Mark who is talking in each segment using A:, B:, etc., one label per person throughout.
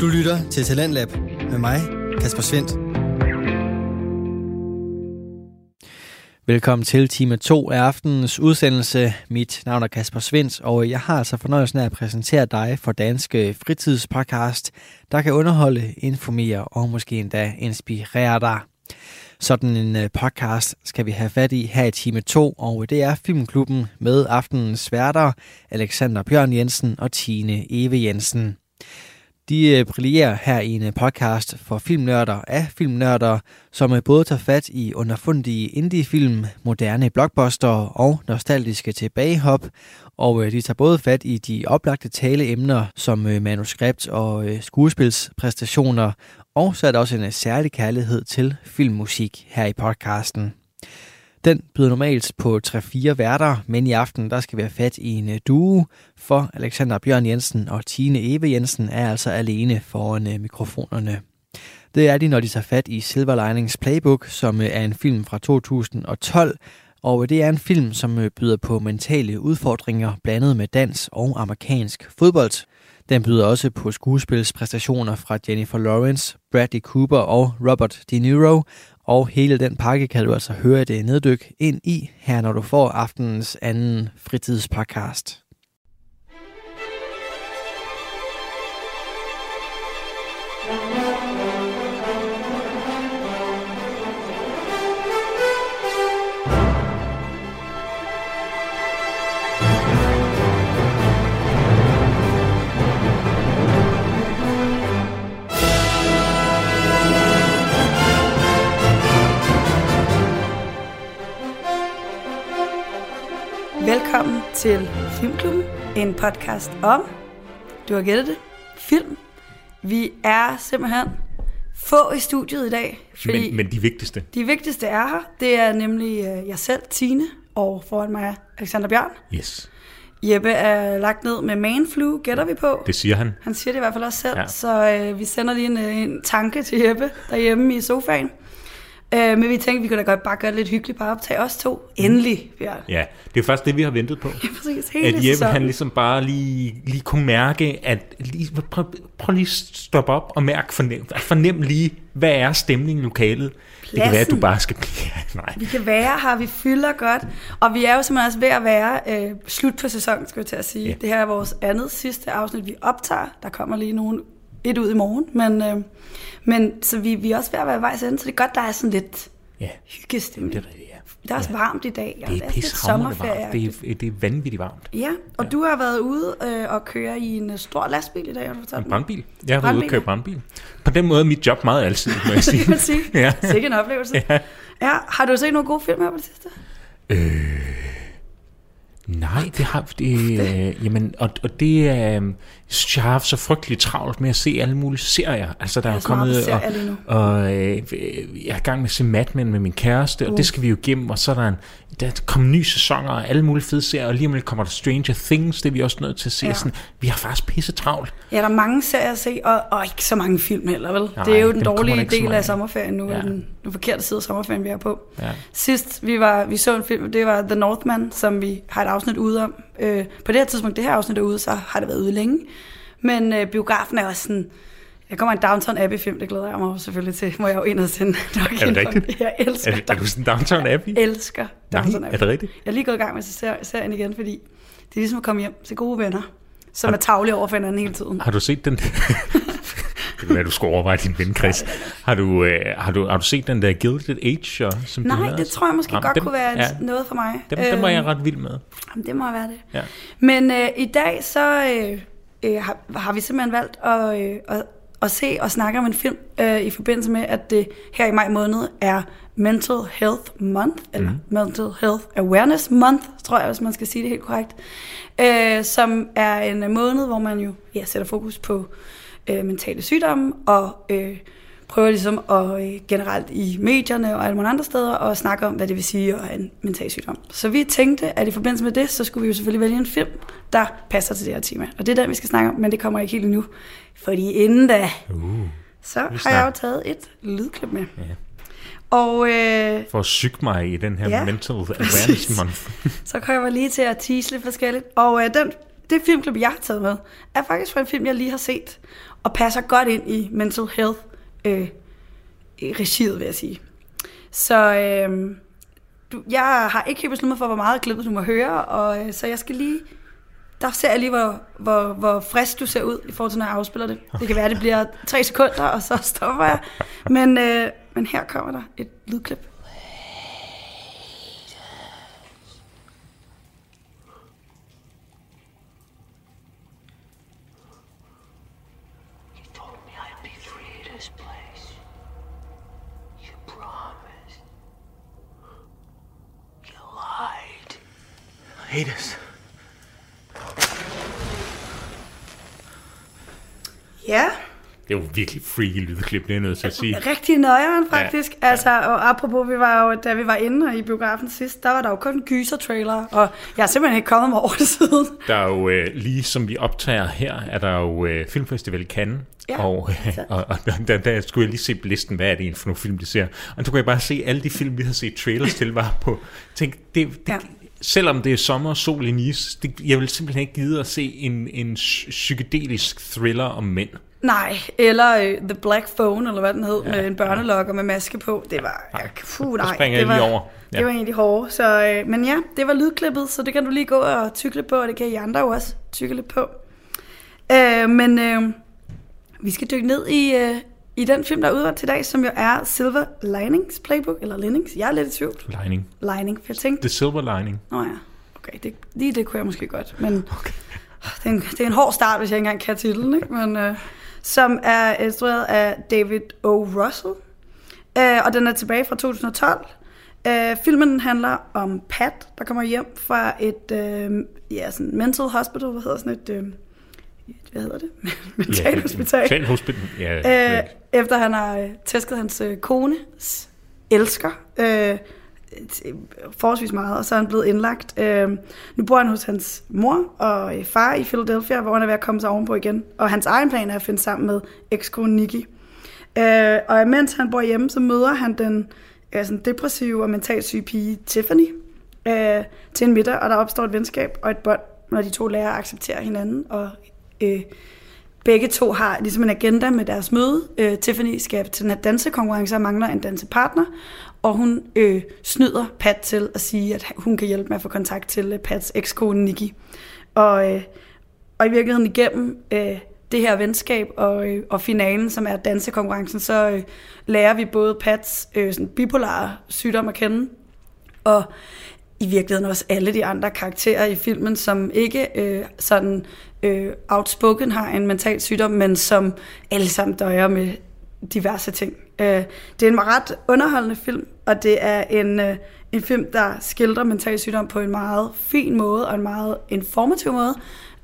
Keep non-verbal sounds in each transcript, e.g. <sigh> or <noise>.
A: Du lytter til Talentlab med mig, Kasper Svendt. Velkommen til time 2 af aftenens udsendelse. Mit navn er Kasper Svens, og jeg har altså fornøjelsen af at præsentere dig for Danske Fritidspodcast, der kan underholde, informere og måske endda inspirere dig. Sådan en øh, podcast skal vi have fat i her i time 2, og det er Filmklubben med aftenens værter Alexander Bjørn Jensen og Tine Eve Jensen. De øh, brillerer her i en øh, podcast for filmnørder af filmnørder, som øh, både tager fat i underfundige indiefilm, moderne blockbuster og nostalgiske tilbagehop, og de tager både fat i de oplagte taleemner som manuskript og skuespilspræstationer, og så er der også en særlig kærlighed til filmmusik her i podcasten. Den byder normalt på 3-4 værter, men i aften der skal vi have fat i en øh, duo, for Alexander Bjørn Jensen og Tine Eve Jensen er altså alene foran øh, mikrofonerne. Det er de, når de tager fat i Silver Linings Playbook, som øh, er en film fra 2012, og det er en film, som byder på mentale udfordringer blandet med dans og amerikansk fodbold. Den byder også på skuespilspræstationer fra Jennifer Lawrence, Bradley Cooper og Robert De Niro, og hele den pakke kan du altså høre det neddyk ind i her, når du får aftenens anden fritidspodcast.
B: Til Filmklubben, en podcast om, du har gættet det, film. Vi er simpelthen få i studiet i dag.
C: Fordi men, men de vigtigste?
B: De vigtigste er her. Det er nemlig uh, jeg selv, Tine, og foran mig Alexander Bjørn.
C: Yes.
B: Jeppe er lagt ned med manflu, gætter vi på.
C: Det siger han.
B: Han siger det i hvert fald også selv, ja. så uh, vi sender lige en, en tanke til Jeppe derhjemme i sofaen. Øh, men vi tænkte, vi kunne da godt bare gøre det lidt hyggeligt, bare optage os to. Endelig, Bjørn.
C: Ja, det er faktisk det, vi har ventet på. <laughs>
B: Ja, præcis. Hele
C: at Jeppe, sæsonen. han ligesom bare lige, lige kunne mærke, at lige, prøv, prøv lige at stoppe op og mærke, fornem, fornem lige, hvad er stemningen i lokalet. Pladsen. Det kan være, at du bare skal <laughs> blive
B: Nej. Vi kan være her, vi fylder godt, og vi er jo simpelthen også ved at være øh, slut på sæsonen, skal jeg til at sige. Ja. Det her er vores andet sidste afsnit, vi optager. Der kommer lige nogen et ud i morgen, men, øh, men så vi, vi er også ved at være vejs ende, så det er godt, der er sådan lidt ja. hyggestemning. Det er rigtigt, ja. Det er også ja. varmt i dag.
C: Ja, det er, er pisse sommerferie. Det er, det er vanvittigt varmt.
B: Ja, og ja. du har været ude øh, og køre i en øh, stor lastbil i dag, har du fortalt
C: En brandbil. Jeg har været ude og køre brandbil. På den måde er mit job meget altid, må jeg <laughs> sige.
B: det sige. ja. Sikke en oplevelse. Ja. ja. Har du set nogle gode film her på det sidste?
C: Øh... Nej, det har det, øh, jamen, og, og det er, øh, jeg har haft så frygteligt travlt med at se alle mulige serier. Altså, der er, er kommet, og, og øh, jeg er i gang med at se Mad Men med min kæreste, uh. og det uh. skal vi jo igennem, og så er der en, der kommer nye sæsoner og alle mulige fede serier, og lige om lidt kommer der Stranger Things, det er vi også nødt til at se. Ja. Sådan, vi har faktisk pisse travlt.
B: Ja, der er mange serier at se, og, og ikke så mange film heller, vel? Nej, det er jo den dårlige del af sommerferien nu, ja. den, den forkerte side af sommerferien, vi er på. Ja. Sidst vi, var, vi så en film, det var The Northman, som vi har et afsnit ude om. Øh, på det her tidspunkt, det her afsnit er ude, så har det været ude længe. Men øh, biografen er også sådan... Jeg kommer en Downtown Abbey-film, det glæder jeg mig selvfølgelig til. Må jeg jo ind og sende <laughs>
C: nok Er det rigtigt?
B: Jeg elsker
C: er, er du sådan Downtown Abbey?
B: Jeg elsker Downtown
C: Nej,
B: Abbey.
C: er det rigtigt?
B: Jeg er lige gået i gang med serien igen, fordi det er ligesom at komme hjem til gode venner, som har, er tavlige over for hinanden hele tiden.
C: Har du set den? <laughs> det kan være, du skal overveje din ven, Chris. Har du, øh, har, du, har du set den der Gilded Age? Som
B: Nej, det tror jeg måske Jamen, godt dem, kunne være ja, noget for mig.
C: Dem, dem var jeg øhm, ret vild med.
B: Jamen, det må være det. Ja. Men øh, i dag så... Øh, øh, har, har vi simpelthen valgt at, øh, at, at se og snakke om en film øh, i forbindelse med, at det her i maj måned er Mental Health Month, eller mm. Mental Health Awareness Month, tror jeg, hvis man skal sige det helt korrekt, øh, som er en måned, hvor man jo ja, sætter fokus på øh, mentale sygdomme og øh, prøver ligesom at øh, generelt i medierne og alle mulige andre steder og snakke om, hvad det vil sige at have en mental sygdom. Så vi tænkte, at i forbindelse med det, så skulle vi jo selvfølgelig vælge en film, der passer til det her tema. Og det er den, vi skal snakke om, men det kommer ikke helt endnu. Fordi inden da, uh, så har jeg jo taget et lydklip med. Ja. Og, øh,
C: For at syge mig i den her ja, mental awareness month. <laughs>
B: så kommer jeg lige til at tease lidt forskelligt. Og øh, den det filmklip, jeg har taget med, er faktisk fra en film, jeg lige har set, og passer godt ind i mental health øh, regiet, vil jeg sige. Så øh, du, jeg har ikke helt besluttet for, hvor meget klippet du må høre, og øh, så jeg skal lige... Der ser jeg lige, hvor, hvor, hvor frisk du ser ud i forhold til, når jeg afspiller det. Det kan være, det bliver tre sekunder, og så stopper jeg. Men, øh, men her kommer der et lydklip. hate us. Ja.
C: Det er jo virkelig freaky lydklip, det er noget til at sige.
B: Rigtig nøjeren faktisk. Ja, ja. Altså, og apropos, vi var jo, da vi var inde i biografen sidst, der var der jo kun gyser-trailer, og jeg er simpelthen ikke kommet mig over det siden.
C: Der er jo, øh, lige som vi optager her, er der jo øh, Filmfestival i Cannes, Ja, og, øh, og, og der, der skulle jeg lige se på listen, hvad er det for nogle film, de ser. Og så kunne jeg bare se, alle de film, vi har set trailers til, var på... Tænk, det, det, ja selvom det er sommer og sol i Nice, det, jeg vil simpelthen ikke gide at se en, en psykedelisk thriller om mænd.
B: Nej, eller uh, The Black Phone, eller hvad den hed, ja, med en børnelok og med maske på. Det var, ja, puh, nej,
C: det,
B: det var,
C: over.
B: Ja. det var egentlig hårdt. Så, uh, men ja, det var lydklippet, så det kan du lige gå og tykle på, og det kan I andre jo også tykle på. Uh, men uh, vi skal dykke ned i, uh, i den film, der er udvalgt til dag, som jo er Silver Linings Playbook, eller Linings, jeg er lidt i tvivl.
C: Lining.
B: Lining, for jeg tænkte...
C: The Silver Lining.
B: Nå ja, okay, det, lige det kunne jeg måske godt, men okay. det, er en, det er en hård start, hvis jeg ikke engang kan titlen, ikke? Men, uh, som er instrueret af David O. Russell, uh, og den er tilbage fra 2012. Uh, øh, filmen handler om Pat, der kommer hjem fra et uh, ja, sådan mental hospital, hvad hedder sådan et... Uh, hvad hedder det? <laughs> Mentalhospital. Ja,
C: hospital. Ja,
B: øh, efter han har øh, tæsket hans øh, kones elsker øh, Øh, forholdsvis meget, og så er han blevet indlagt. Øh, nu bor han hos hans mor og øh, far i Philadelphia, hvor han er ved at komme sig ovenpå igen. Og hans egen plan er at finde sammen med ekskone Nikki. Øh, og mens han bor hjemme, så møder han den øh, sådan depressive og mentalt syge pige Tiffany øh, til en middag, og der opstår et venskab og et bånd, når de to lærer at acceptere hinanden og øh, begge to har ligesom en agenda med deres møde. Øh, Tiffany skal til den her dansekonkurrence og mangler en dansepartner, og hun øh, snyder Pat til at sige, at hun kan hjælpe med at få kontakt til øh, Pats ekskone Nikki. Og, øh, og i virkeligheden igennem øh, det her venskab og, øh, og finalen, som er dansekonkurrencen, så øh, lærer vi både Pats øh, sådan bipolare sygdom at kende, og i virkeligheden også alle de andre karakterer i filmen, som ikke øh, sådan øh, outspoken har en mental sygdom, men som alle sammen døjer med diverse ting. Øh, det er en ret underholdende film, og det er en, øh, en film, der skildrer mental sygdom på en meget fin måde og en meget informativ måde,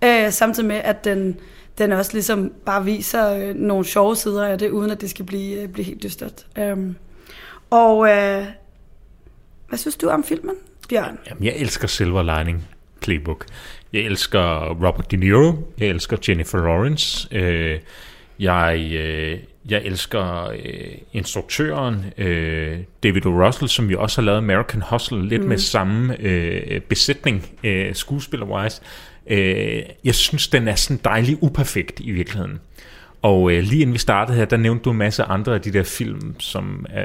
B: øh, samtidig med, at den, den også ligesom bare viser øh, nogle sjove sider af det, uden at det skal blive, øh, blive helt dystert. Øh, og øh, hvad synes du om filmen, Bjørn?
C: Jamen, jeg elsker Silver Lining Playbook. Jeg elsker Robert De Niro. Jeg elsker Jennifer Lawrence. Øh, jeg, øh, jeg elsker øh, instruktøren øh, David O. Russell, som jo også har lavet American Hustle, lidt mm. med samme øh, besætning øh, skuespiller-wise. Øh, jeg synes, den er sådan dejlig uperfekt i virkeligheden. Og øh, lige inden vi startede her, der nævnte du en masse andre af de der film, som, øh,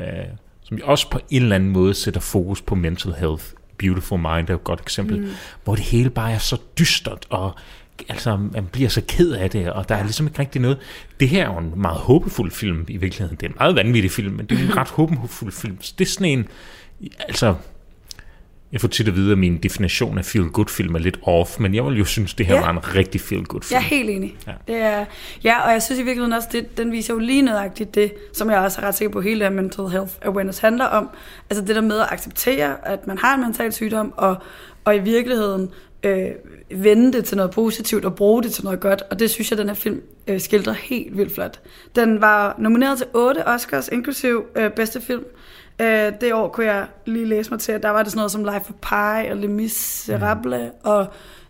C: som også på en eller anden måde sætter fokus på mental health. Beautiful Mind er et godt eksempel, mm. hvor det hele bare er så dystert, og altså, man bliver så ked af det, og der er ligesom ikke rigtig noget. Det her er jo en meget håbefuld film i virkeligheden. Det er en meget vanvittig film, men det er en <clears throat> ret håbefuld film. Så det er sådan en, altså, jeg får tit at vide, at min definition af feel-good-film er lidt off, men jeg vil jo synes, det her ja. var en rigtig feel-good-film.
B: Jeg er helt enig. Ja. Det er, ja, og jeg synes i virkeligheden også, det, den viser jo lige nøjagtigt det, som jeg også er ret sikker på, hele det mental health awareness handler om. Altså det der med at acceptere, at man har en mental sygdom, og, og i virkeligheden øh, vende det til noget positivt og bruge det til noget godt. Og det synes jeg, den her film øh, skildrer helt vildt flot. Den var nomineret til otte Oscars, inklusiv øh, bedste film. Øh, det år kunne jeg lige læse mig til, at der var det sådan noget som Life of Pi og Les Miserables mm. og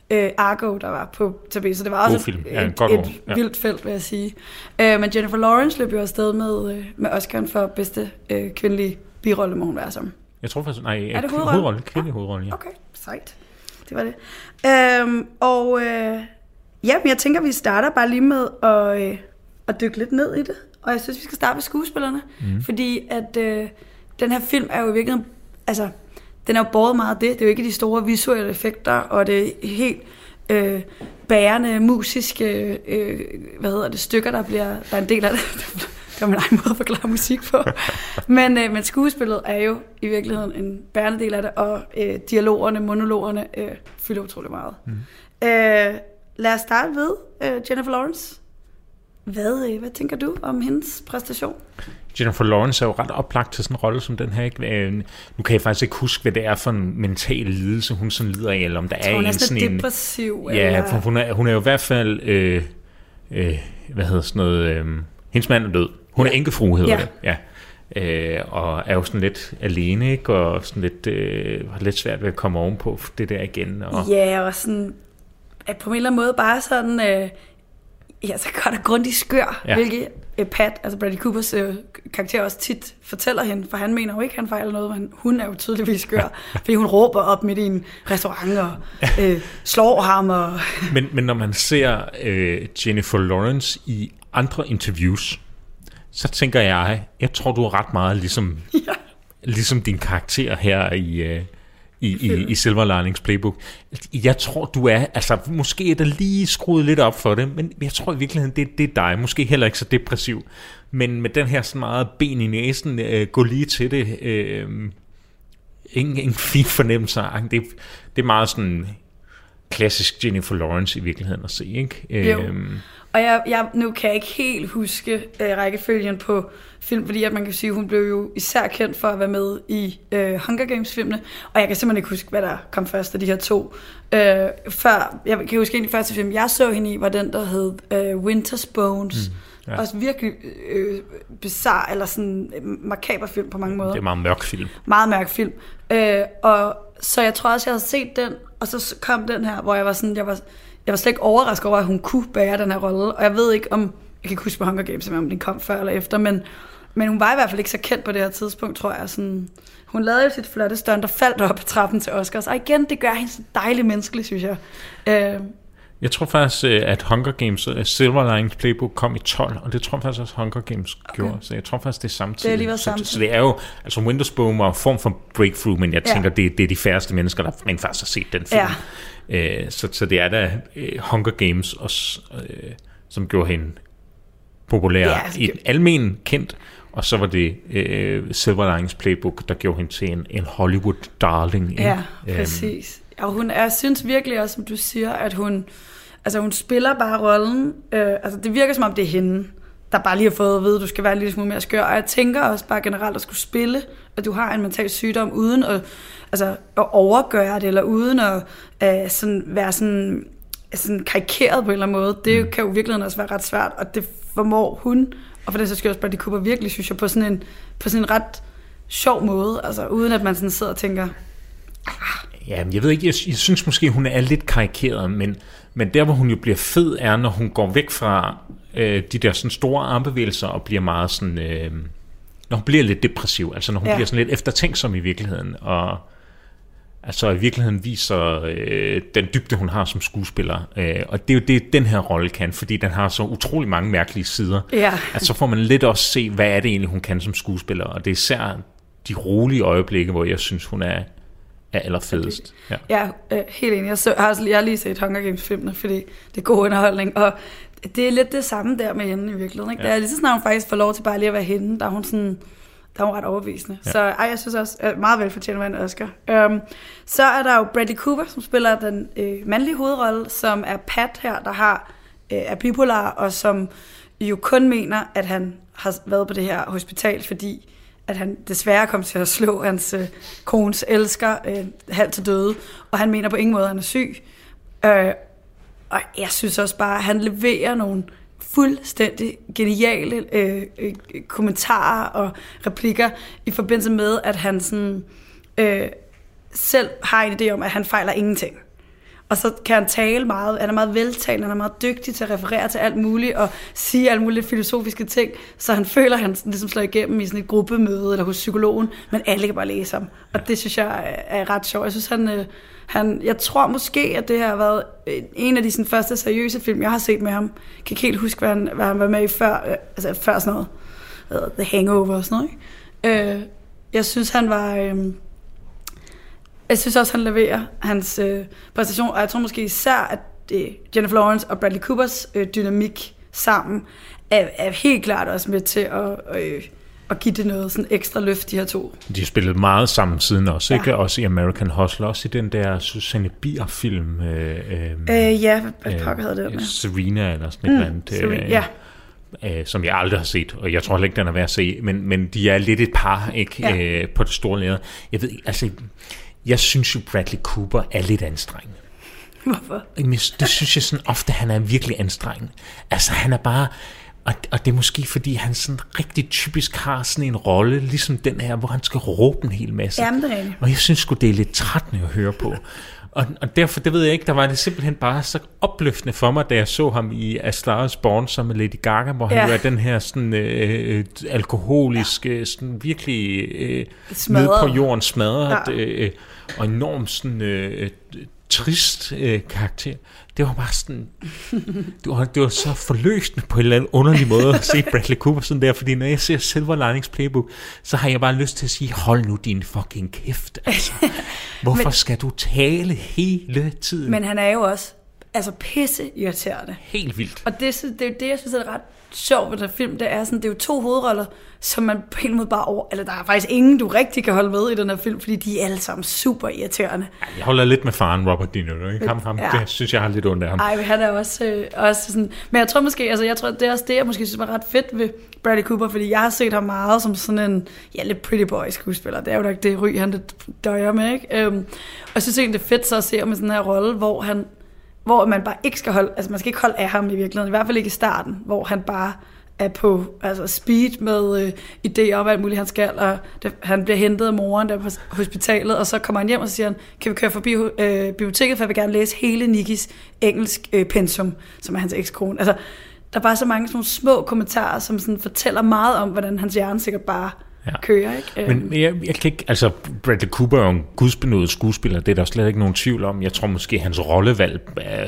B: øh, Argo, der var på tapet. Så det var også
C: film.
B: et, ja, et, et ja. vildt felt, vil jeg sige. Øh, men Jennifer Lawrence løb jo afsted med, øh, med Oscar'en for bedste øh, kvindelige birolle, må hun være som.
C: Jeg tror faktisk, nej,
B: er det hovedrolle?
C: hovedrolle kvindelig hovedrolle, ja.
B: Okay, sejt. Det var det. Øhm, og øh, ja, men jeg tænker, vi starter bare lige med at, øh, at dykke lidt ned i det. Og jeg synes, vi skal starte med skuespillerne. Mm. Fordi at øh, den her film er jo i virkeligheden... Altså, den er jo båret meget af det. Det er jo ikke de store visuelle effekter, og det er helt øh, bærende musiske øh, hvad hedder det, stykker, der bliver der er en del af det. Det var min egen måde at forklare musik på. men, øh, men skuespillet er jo i virkeligheden en bærende del af det, og øh, dialogerne, monologerne øh, fylder utrolig meget. Mm. Øh, lad os starte ved øh, Jennifer Lawrence. Hvad, øh, hvad tænker du om hendes præstation?
C: Jennifer Lawrence er jo ret oplagt til sådan en rolle som den her. Ikke? Øh, nu kan jeg faktisk ikke huske, hvad det er for en mental lidelse, hun sådan lider af, eller om der er
B: en
C: sådan
B: en... depressiv.
C: Ja, eller... for hun er, hun er jo i hvert fald... Øh, øh, hvad hedder sådan noget... Øh, hendes mand er død. Hun er enkefru, hedder ja. det. Ja. Øh, og er jo sådan lidt alene, ikke? Og sådan lidt, øh, har lidt svært ved at komme ovenpå det der igen. Og...
B: Ja, og sådan... At på en eller anden måde bare sådan... Øh, ja, så godt og grundigt skør, ja. hvilket uh, Pat, altså Bradley Coopers uh, karakter også tit fortæller hende, for han mener jo ikke, han fejler noget, men hun er jo tydeligvis skør, <laughs> fordi hun råber op midt i en restaurant og uh, slår ham. Og <laughs>
C: men, men når man ser uh, Jennifer Lawrence i andre interviews, så tænker jeg, jeg tror, du er ret meget ligesom, <laughs> ja. ligesom din karakter her i... Uh, i, i, i Silver Linings Playbook. Jeg tror, du er, altså måske er der lige skruet lidt op for det, men jeg tror i virkeligheden, det, det er dig. Måske heller ikke så depressiv, men med den her sådan meget ben i næsen, øh, gå lige til det. Øh, ingen, ingen fin fornemmelse. Det, det er meget sådan klassisk Jennifer Lawrence i virkeligheden at se, ikke?
B: Jo. Øhm. Og jeg, jeg, nu kan jeg ikke helt huske øh, rækkefølgen på film, fordi at man kan sige, at hun blev jo især kendt for at være med i øh, Hunger Games-filmene, og jeg kan simpelthen ikke huske, hvad der kom først af de her to. Øh, før, jeg kan huske, at den første film, jeg så hende i, var den, der hed øh, Winter's Bones. Mm. Ja. Også virkelig øh, bizarre, eller sådan makaber film på mange måder. Det
C: er meget mørk film.
B: Meget mørk film. Øh, og så jeg tror også, jeg havde set den, og så kom den her, hvor jeg var sådan, jeg var, jeg var slet ikke overrasket over, at hun kunne bære den her rolle. Og jeg ved ikke om, jeg kan ikke huske på Hunger Games, om den kom før eller efter, men, men hun var i hvert fald ikke så kendt på det her tidspunkt, tror jeg. Sådan, hun lavede jo sit flotte stunt og faldt op ad trappen til Oscars. Og igen, det gør hende så dejlig menneskelig, synes jeg. Øh,
C: jeg tror faktisk, øh, at Hunger Games, uh, Silver Linings Playbook kom i 12, og det tror jeg faktisk også Hunger Games okay. gjorde. Så jeg tror faktisk, det er samtidig.
B: Det er lige samtidig.
C: Så, så, det er jo, altså Windows Boom var en form for breakthrough, men jeg ja. tænker, det, det er de færreste mennesker, der rent faktisk har set den film. Ja. Uh, så, så det er da uh, Hunger Games, også, uh, som gjorde hende populær, ja, altså, i almen kendt, og så var det uh, Silver Linings Playbook, der gjorde hende til en, en Hollywood darling.
B: Ja, øhm, præcis. Og hun, jeg synes virkelig også, som du siger, at hun, altså hun spiller bare rollen. Øh, altså det virker som om, det er hende, der bare lige har fået at vide, at du skal være lidt smule mere skør. Og jeg tænker også bare generelt at skulle spille, at du har en mental sygdom, uden at, altså, at overgøre det, eller uden at uh, sådan, være sådan, sådan karikeret på en eller anden måde. Det mm. kan jo virkelig også være ret svært, og det formår hun, og for det så skal også Bradley Cooper virkelig, synes jeg, på sådan en, på sådan en ret sjov måde, altså uden at man sådan sidder og tænker,
C: ah, Ja, jeg ved ikke, jeg, jeg synes måske, hun er lidt karikeret, men, men der, hvor hun jo bliver fed, er, når hun går væk fra øh, de der sådan store armbevægelser og bliver meget sådan... Øh, når hun bliver lidt depressiv, altså når hun ja. bliver sådan lidt eftertænksom i virkeligheden, og altså i virkeligheden viser øh, den dybde, hun har som skuespiller. Øh, og det er jo det, den her rolle kan, fordi den har så utrolig mange mærkelige sider.
B: Ja.
C: At så får man lidt også se, hvad er det egentlig, hun kan som skuespiller, og det er især de rolige øjeblikke, hvor jeg synes, hun er er allerfedest.
B: Ja, ja øh, helt enig. Jeg, så, har, jeg har lige set Hunger Games-filmene, fordi det er god underholdning, og det er lidt det samme der med hende i virkeligheden. Ikke? Ja. Det er lige så snart hun faktisk får lov til bare lige at være hende, der er hun sådan der er hun ret overbevisende. Ja. Så ej, jeg synes også, at meget velfortjent en Oscar. Um, så er der jo Bradley Cooper, som spiller den øh, mandlige hovedrolle, som er Pat her, der har øh, er bipolar, og som jo kun mener, at han har været på det her hospital, fordi at han desværre kom til at slå hans øh, kones elsker øh, halvt til døde, og han mener på ingen måde, at han er syg. Øh, og jeg synes også bare, at han leverer nogle fuldstændig geniale øh, øh, kommentarer og replikker i forbindelse med, at han sådan, øh, selv har en idé om, at han fejler ingenting og så kan han tale meget, han er meget veltalende, han er meget dygtig til at referere til alt muligt, og sige alle mulige filosofiske ting, så han føler, at han ligesom slår igennem i sådan et gruppemøde, eller hos psykologen, men alle kan bare læse ham. Og det synes jeg er ret sjovt. Jeg synes, han, øh, han, jeg tror måske, at det her har været en af de sådan, første seriøse film, jeg har set med ham. Jeg kan ikke helt huske, hvad han, hvad han var med i før, øh, altså før sådan noget, The Hangover og sådan noget. Ikke? Øh, jeg synes, han var... Øh, jeg synes også, han leverer hans øh, præstation, og jeg tror måske især, at det, Jennifer Lawrence og Bradley Coopers øh, dynamik sammen er, er helt klart også med til at, øh, at give det noget sådan ekstra løft, de her to.
C: De har spillet meget sammen siden også, ja. ikke? Også i American Hustle, også i den der Susanne Bier-film. Øh,
B: øh, øh, ja, hvad øh, pokker havde det med?
C: Serena eller sådan et mm, eller andet. Øh, ja øh, som jeg aldrig har set, og jeg tror heller ikke, den er værd at se, men, men de er lidt et par ikke ja. øh, på det store leder. Jeg ved, altså, jeg synes jo, Bradley Cooper er lidt anstrengende.
B: Hvorfor?
C: Det synes jeg sådan ofte, han er virkelig anstrengende. Altså, han er bare... Og, og det er måske, fordi han sådan rigtig typisk har sådan en rolle, ligesom den her, hvor han skal råbe en hel masse.
B: Jamen, det er
C: Og jeg synes sgu, det er lidt trættende at høre på. Og, og derfor, det ved jeg ikke, der var det simpelthen bare så opløftende for mig, da jeg så ham i A Star is Born som Lady Gaga, hvor han ja. er den her sådan øh, alkoholiske, ja. sådan virkelig øh, nede på jorden smadret, ja. øh, og enormt sådan øh, trist øh, karakter. Det var bare sådan, det var, det var så forløsende på en eller anden underlig måde at se Bradley Cooper sådan der, fordi når jeg ser Silver Linings Playbook, så har jeg bare lyst til at sige, hold nu din fucking kæft, altså. Hvorfor men, skal du tale hele tiden?
B: Men han er jo også altså pisse irriterende.
C: Helt vildt.
B: Og det, det er jo det, jeg synes er ret sjovt ved den film, det er sådan, det er jo to hovedroller, som man på en måde bare over, eller der er faktisk ingen, du rigtig kan holde med i den her film, fordi de er alle sammen super irriterende.
C: Jeg holder lidt med faren Robert De Niro, ikke? Ham, ham, ja. det synes jeg har lidt ondt af ham.
B: Ej, han er også, øh, også sådan, men jeg tror måske, altså jeg tror, det er også det, jeg måske synes var ret fedt ved Bradley Cooper, fordi jeg har set ham meget som sådan en, ja, lidt pretty boy skuespiller, det er jo nok det ry, han det døjer med, ikke? Øhm, og jeg synes egentlig, det er fedt så at se ham i sådan her rolle, hvor han hvor man bare ikke skal holde, altså man skal ikke holde af ham i virkeligheden, i hvert fald ikke i starten, hvor han bare er på altså speed med øh, idéer om alt muligt, han skal, og det, han bliver hentet af moren der på hospitalet, og så kommer han hjem og siger, han, kan vi køre forbi øh, biblioteket, for jeg vil gerne læse hele Nikis engelsk øh, pensum, som er hans ekskone. Altså, der er bare så mange sådan små kommentarer, som sådan fortæller meget om, hvordan hans hjerne sikkert bare ja. kører. Ikke?
C: Men jeg, jeg kan ikke, altså Bradley Cooper er en gudsbenået skuespiller, det er der slet ikke nogen tvivl om. Jeg tror måske, hans rollevalg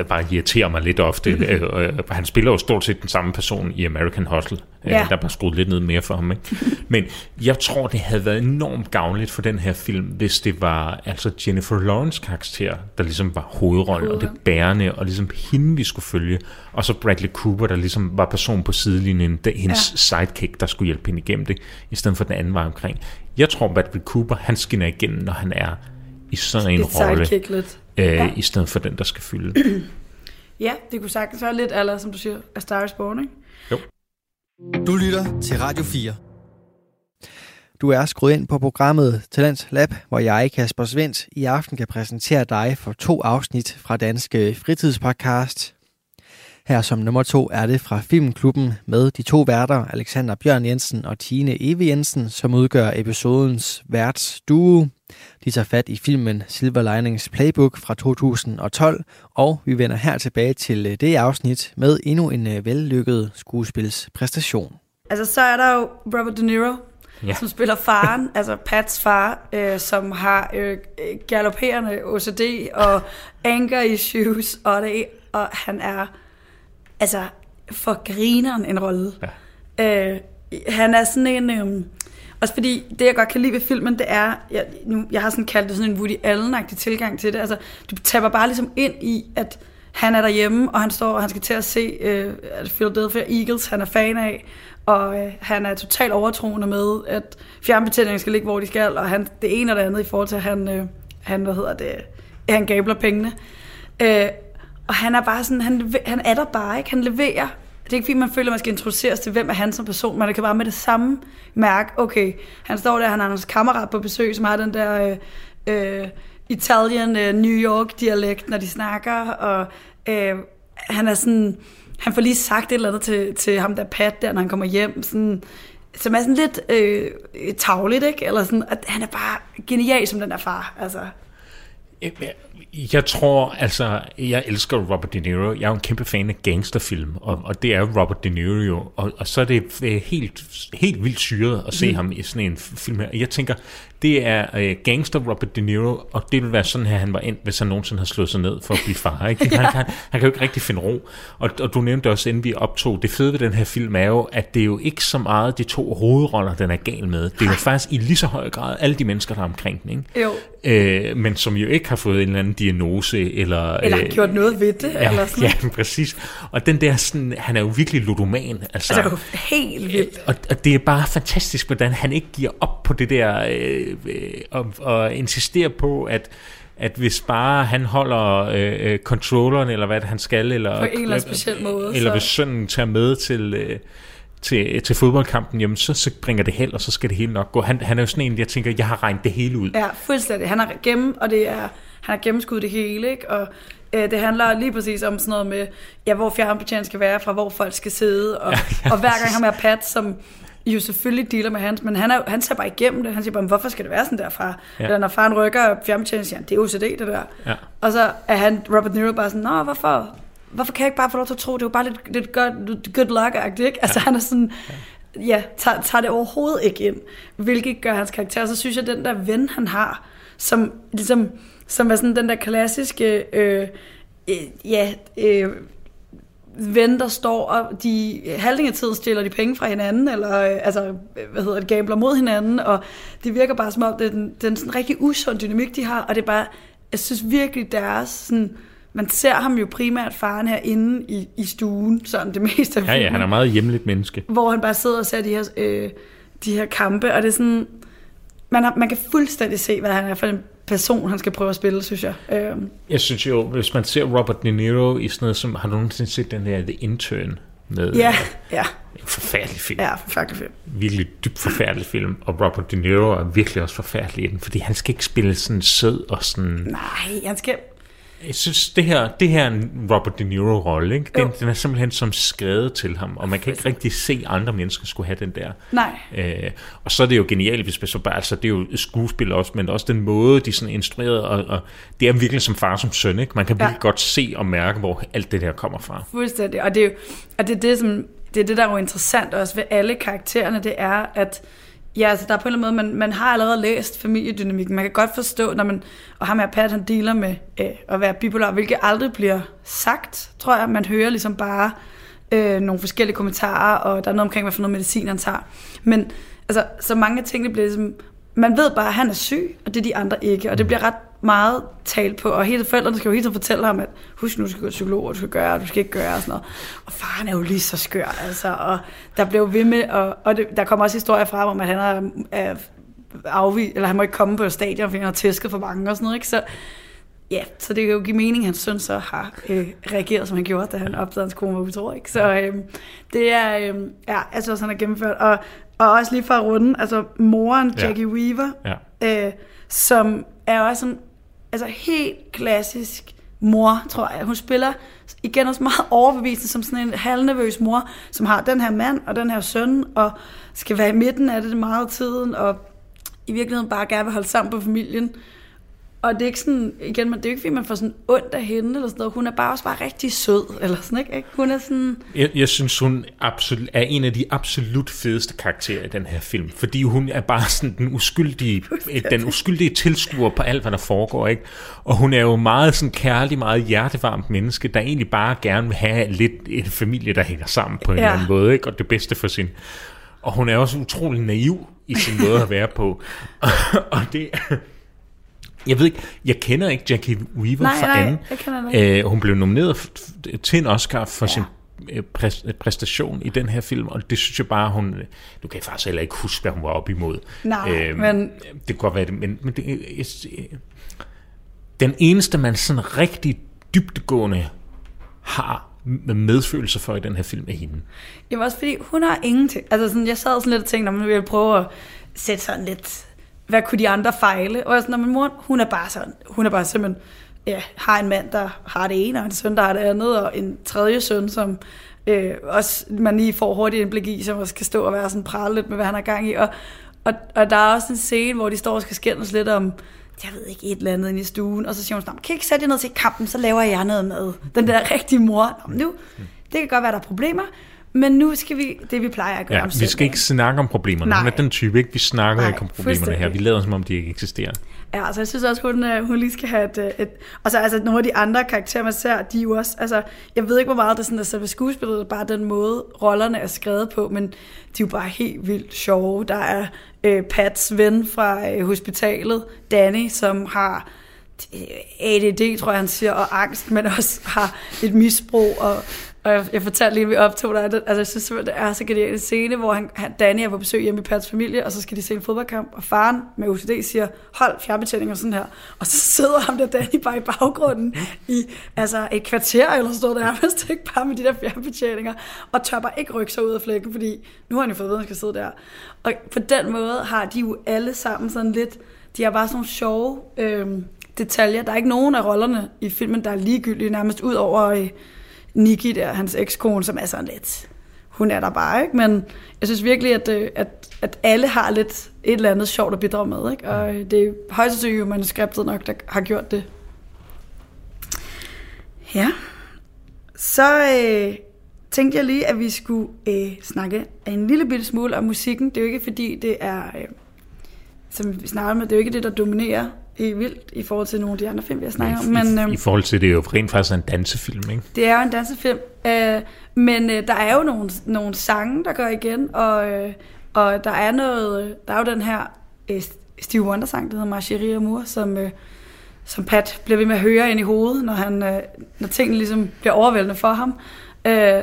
C: bare irriterer mig lidt ofte. Mm-hmm. <laughs> Han spiller jo stort set den samme person i American Hustle. Ja. Der er bare skruet lidt ned mere for ham. Ikke? <laughs> Men jeg tror, det havde været enormt gavnligt for den her film, hvis det var altså Jennifer Lawrence karakter, der ligesom var hovedrollen, og det bærende, og ligesom hende, vi skulle følge. Og så Bradley Cooper, der ligesom var person på sidelinjen, der, hendes ja. sidekick, der skulle hjælpe hende igennem det, i stedet for den anden vej omkring. Jeg tror, Bradley Cooper, han skinner igennem, når han er i sådan en rolle, øh, ja. i stedet for den, der skal fylde. <clears throat>
B: ja, det kunne sagtens være lidt, eller som du siger, A Star is Born, ikke?
C: Jo.
A: Du lytter til Radio 4. Du er skruet ind på programmet Talent Lab, hvor jeg, Kasper Svendt, i aften kan præsentere dig for to afsnit fra Danske Fritidspodcast. Her som nummer to er det fra Filmklubben med de to værter, Alexander Bjørn Jensen og Tine Eve Jensen, som udgør episodens værtsduo. De tager fat i filmen Silver Linings Playbook fra 2012, og vi vender her tilbage til øh, det afsnit med endnu en øh, vellykket skuespilspræstation.
B: Altså så er der jo Robert De Niro, ja. som spiller faren, <laughs> altså Pats far, øh, som har øh, galopperende OCD og anger issues, og, det, og han er altså for grineren en rolle. Ja. Øh, han er sådan en... Øh, også fordi det, jeg godt kan lide ved filmen, det er, jeg, nu, jeg har sådan kaldt det sådan en Woody Allen-agtig tilgang til det. Altså, du taber bare ligesom ind i, at han er derhjemme, og han står, og han skal til at se øh, Philadelphia Eagles, han er fan af, og øh, han er totalt overtroende med, at fjernbetjeningen skal ligge, hvor de skal, og han, det ene og det andet i forhold til, at han, øh, han hvad hedder det, han gabler pengene. Øh, og han er bare sådan, han, han er der bare, ikke? Han leverer. Det er ikke fordi, man føler, at man skal introduceres til, hvem er han som person, men det kan bare med det samme mærke, okay, han står der, han har hans kammerat på besøg, som har den der øh, øh, Italian øh, New York-dialekt, når de snakker, og øh, han er sådan, han får lige sagt et eller andet til, til ham der Pat der, når han kommer hjem, sådan, som er sådan lidt øh, tavligt, ikke? Eller sådan, at han er bare genial som den der far, altså.
C: Ja, jeg tror, altså, jeg elsker Robert De Niro. Jeg er jo en kæmpe fan af gangsterfilm, og, og det er Robert De Niro. Og, og så er det helt, helt vildt syret at se mm. ham i sådan en film her. Jeg tænker, det er øh, gangster Robert De Niro, og det vil være sådan her, han var endt, hvis han nogensinde har slået sig ned for at blive far. Ikke? Han, ja. han, han kan jo ikke rigtig finde ro. Og, og du nævnte også, inden vi optog, det fede ved den her film er jo, at det er jo ikke så meget de to hovedroller, den er gal med. Det er jo faktisk i lige så høj grad alle de mennesker, der er omkring den. Ikke?
B: Jo.
C: Øh, men som jo ikke har fået en eller anden diagnose. Eller,
B: eller øh, gjort noget ved det.
C: Ja,
B: eller sådan. <laughs>
C: ja præcis. Og den der sådan, han er jo virkelig ludoman.
B: Altså, altså helt vildt.
C: Og, og det er bare fantastisk, hvordan han ikke giver op på det der, øh, øh, og, og insisterer på, at at hvis bare han holder øh, øh, controlleren, eller hvad han skal, eller,
B: på en eller anden speciel måde,
C: eller så... hvis sønnen tager med til, øh, til, til fodboldkampen, jamen så, så bringer det held, og så skal det hele nok gå. Han, han er jo sådan en, jeg tænker, jeg har regnet det hele ud.
B: Ja, fuldstændig. Han har gennem, og det er, han har gennemskuddet det hele, ikke? Og øh, det handler lige præcis om sådan noget med, ja, hvor fjernbetjeningen skal være, fra hvor folk skal sidde, og, <laughs> ja, ja, og hver gang han har Pat, som jo selvfølgelig dealer med hans, men han, er, han ser bare igennem det. Han siger bare, hvorfor skal det være sådan der, far? Ja. Eller når faren rykker fjernbetjeningen, siger han, det er OCD, det der. Ja. Og så er han, Robert Niro, bare sådan, nå, hvorfor? Hvorfor kan jeg ikke bare få lov til at tro, det er jo bare lidt, lidt good, good luck-agtigt, ikke? Altså, ja. han er sådan, ja, tager, tager det overhovedet ikke ind, hvilket gør hans karakter. Så synes jeg, den der ven, han har, som ligesom, som er sådan den der klassiske, øh, øh, ja, øh, ven, der står, og de halvdelen af tiden stjæler de penge fra hinanden, eller øh, altså, hvad hedder det, gambler mod hinanden, og det virker bare som om, det er den, den sådan rigtig usund dynamik, de har, og det er bare, jeg synes virkelig deres sådan, man ser ham jo primært faren herinde i, i stuen, sådan det meste af.
C: Ja, ja, han er meget hjemligt menneske.
B: Hvor han bare sidder og ser de her, øh, de her kampe, og det er sådan, man, har, man kan fuldstændig se, hvad han er for en person, han skal prøve at spille, synes jeg. Øhm.
C: Jeg synes jo, hvis man ser Robert De Niro i sådan noget, som har du nogensinde set den der The Intern? Med,
B: ja, ja.
C: En forfærdelig film.
B: Ja, forfærdelig film.
C: Virkelig dybt forfærdelig film. Og Robert De Niro er virkelig også forfærdelig i den, fordi han skal ikke spille sådan sød og sådan...
B: Nej, han skal
C: jeg synes, det her, det her er en Robert De Niro-rolle. Ikke? Den, den er simpelthen som skrevet til ham, og man kan ikke rigtig se, at andre mennesker skulle have den der.
B: Nej.
C: Øh, og så er det jo genialt, hvis man så bare, altså det er jo skuespil også, men også den måde, de sådan instrueret, og, og det er virkelig som far som søn. Ikke? Man kan virkelig ja. godt se og mærke, hvor alt det der kommer fra.
B: Fuldstændig, og det er og det, er det, som, det er det, der er jo interessant også ved alle karaktererne, det er, at Ja, altså der er på en eller anden måde, man, man har allerede læst familiedynamikken. Man kan godt forstå, når man, og ham her Pat, han deler med øh, at være bipolar, hvilket aldrig bliver sagt, tror jeg. Man hører ligesom bare øh, nogle forskellige kommentarer, og der er noget omkring, hvad for noget medicin han tager. Men altså, så mange ting, det bliver ligesom, man ved bare, at han er syg, og det er de andre ikke. Og det bliver ret meget talt på, og hele forældrene skal jo hele tiden fortælle ham, at husk nu, du skal gå til psykolog, og du skal gøre, og du skal ikke gøre, og sådan noget. Og faren er jo lige så skør, altså, og der blev ved med, og, og det, der kommer også historier frem om, at han er, er afvist, eller han må ikke komme på stadion, fordi han har tæsket for mange og sådan noget, ikke? Så, ja, så det kan jo give mening, at hans søn så har øh, reageret, som han gjorde, da han opdagede hans kone var utro, ikke? Så øh, det er, øh, ja, altså også han har gennemført, og, og også lige fra runden, altså moren, Jackie ja. Weaver, ja. Øh, som er også sådan altså helt klassisk mor, tror jeg. Hun spiller igen også meget overbevisende som sådan en halvnervøs mor, som har den her mand og den her søn, og skal være i midten af det meget tiden, og i virkeligheden bare gerne vil holde sammen på familien. Og det er ikke sådan, igen, det er ikke fordi, man får sådan ondt af hende, eller sådan noget. Hun er bare også bare rigtig sød, eller sådan, ikke? Hun er sådan...
C: Jeg, jeg synes, hun absolut, er en af de absolut fedeste karakterer i den her film, fordi hun er bare sådan den uskyldige, <laughs> den uskyldige tilskuer på alt, hvad der foregår, ikke? Og hun er jo meget sådan kærlig, meget hjertevarmt menneske, der egentlig bare gerne vil have lidt en familie, der hænger sammen på en ja. eller anden måde, ikke? Og det bedste for sin... Og hun er også utrolig naiv i sin måde at være på. <laughs> og det jeg ved ikke, jeg kender ikke Jackie Weaver
B: nej,
C: fra
B: nej,
C: anden.
B: Jeg.
C: Æ, hun blev nomineret til en Oscar for ja. sin øh, præstation i den her film, og det synes jeg bare, hun... Du kan faktisk heller ikke huske, hvad hun var op imod.
B: Nej, øhm, men...
C: Det kunne godt være det, men, men det, jeg, den eneste, man sådan rigtig dybdegående har med medfølelse for i den her film er hende.
B: Jamen også fordi, hun har ingenting. Altså sådan, jeg sad sådan lidt og tænkte, om man ville prøve at sætte sådan lidt hvad kunne de andre fejle? Og jeg sådan, min mor, hun er bare sådan, hun er bare simpelthen, ja, har en mand, der har det ene, og en søn, der har det andet, og en tredje søn, som øh, også man lige får hurtigt indblik i, som også kan stå og være sådan prale lidt med, hvad han har gang i. Og, og, og der er også en scene, hvor de står og skal skændes lidt om jeg ved ikke, et eller andet inde i stuen, og så siger hun sådan, kan I ikke sætte jer ned til kampen, så laver jeg noget med. Den der rigtige mor. Nå, nu, det kan godt være, der er problemer, men nu skal vi, det vi plejer at gøre
C: ja, om vi skal ikke snakke om problemerne. Nej. Hun er den type, ikke? Vi snakker Nej, ikke om problemerne her. Vi lader som om, de ikke eksisterer.
B: Ja, altså jeg synes også, hun, øh, hun lige skal have et, øh, et... Og så altså nogle af de andre karakterer, man ser, de er jo også... Altså, jeg ved ikke, hvor meget det er sådan, at selve skuespillet, bare den måde, rollerne er skrevet på, men de er jo bare helt vildt sjove. Der er øh, Pats ven fra øh, hospitalet, Danny, som har øh, ADD, tror jeg, han siger, og angst, men også har et misbrug, og og jeg, jeg fortalte lige, at vi optog dig, altså jeg synes simpelthen, det er så genialt en scene, hvor han, han, Danny er på besøg hjemme i Pats familie, og så skal de se en fodboldkamp, og faren med OCD siger, hold fjernbetjening og sådan her. Og så sidder ham der Danny bare i baggrunden i altså et kvarter, eller sådan noget, nærmest <laughs> ikke bare med de der fjernbetjeninger, og tør bare ikke rykke sig ud af flækken, fordi nu har han jo fået ved, at han skal sidde der. Og på den måde har de jo alle sammen sådan lidt, de har bare sådan nogle sjove øh, detaljer. Der er ikke nogen af rollerne i filmen, der er ligegyldige, nærmest ud over... Øh, Nikki der, hans ekskone, som er sådan lidt, hun er der bare, ikke? Men jeg synes virkelig, at, øh, at, at alle har lidt et eller andet sjovt at bidrage med, ikke? Og det er højst sandsynligt manuskriptet nok, der har gjort det. Ja. Så øh, tænkte jeg lige, at vi skulle øh, snakke en lille bitte smule om musikken. Det er jo ikke fordi, det er, øh, som vi snakker med, det er jo ikke det, der dominerer helt vildt i forhold til nogle af de andre film, vi har snakket om.
C: Men, I, øhm, I forhold til, det er jo rent faktisk en dansefilm, ikke?
B: Det er jo en dansefilm, øh, men øh, der er jo nogle, nogle sange, der går igen, og, øh, og der er noget, der er jo den her øh, Steve Wonder-sang, der hedder Marcherie Amour, som, øh, som Pat bliver ved med at høre ind i hovedet, når, han, øh, når tingene ligesom bliver overvældende for ham. Øh,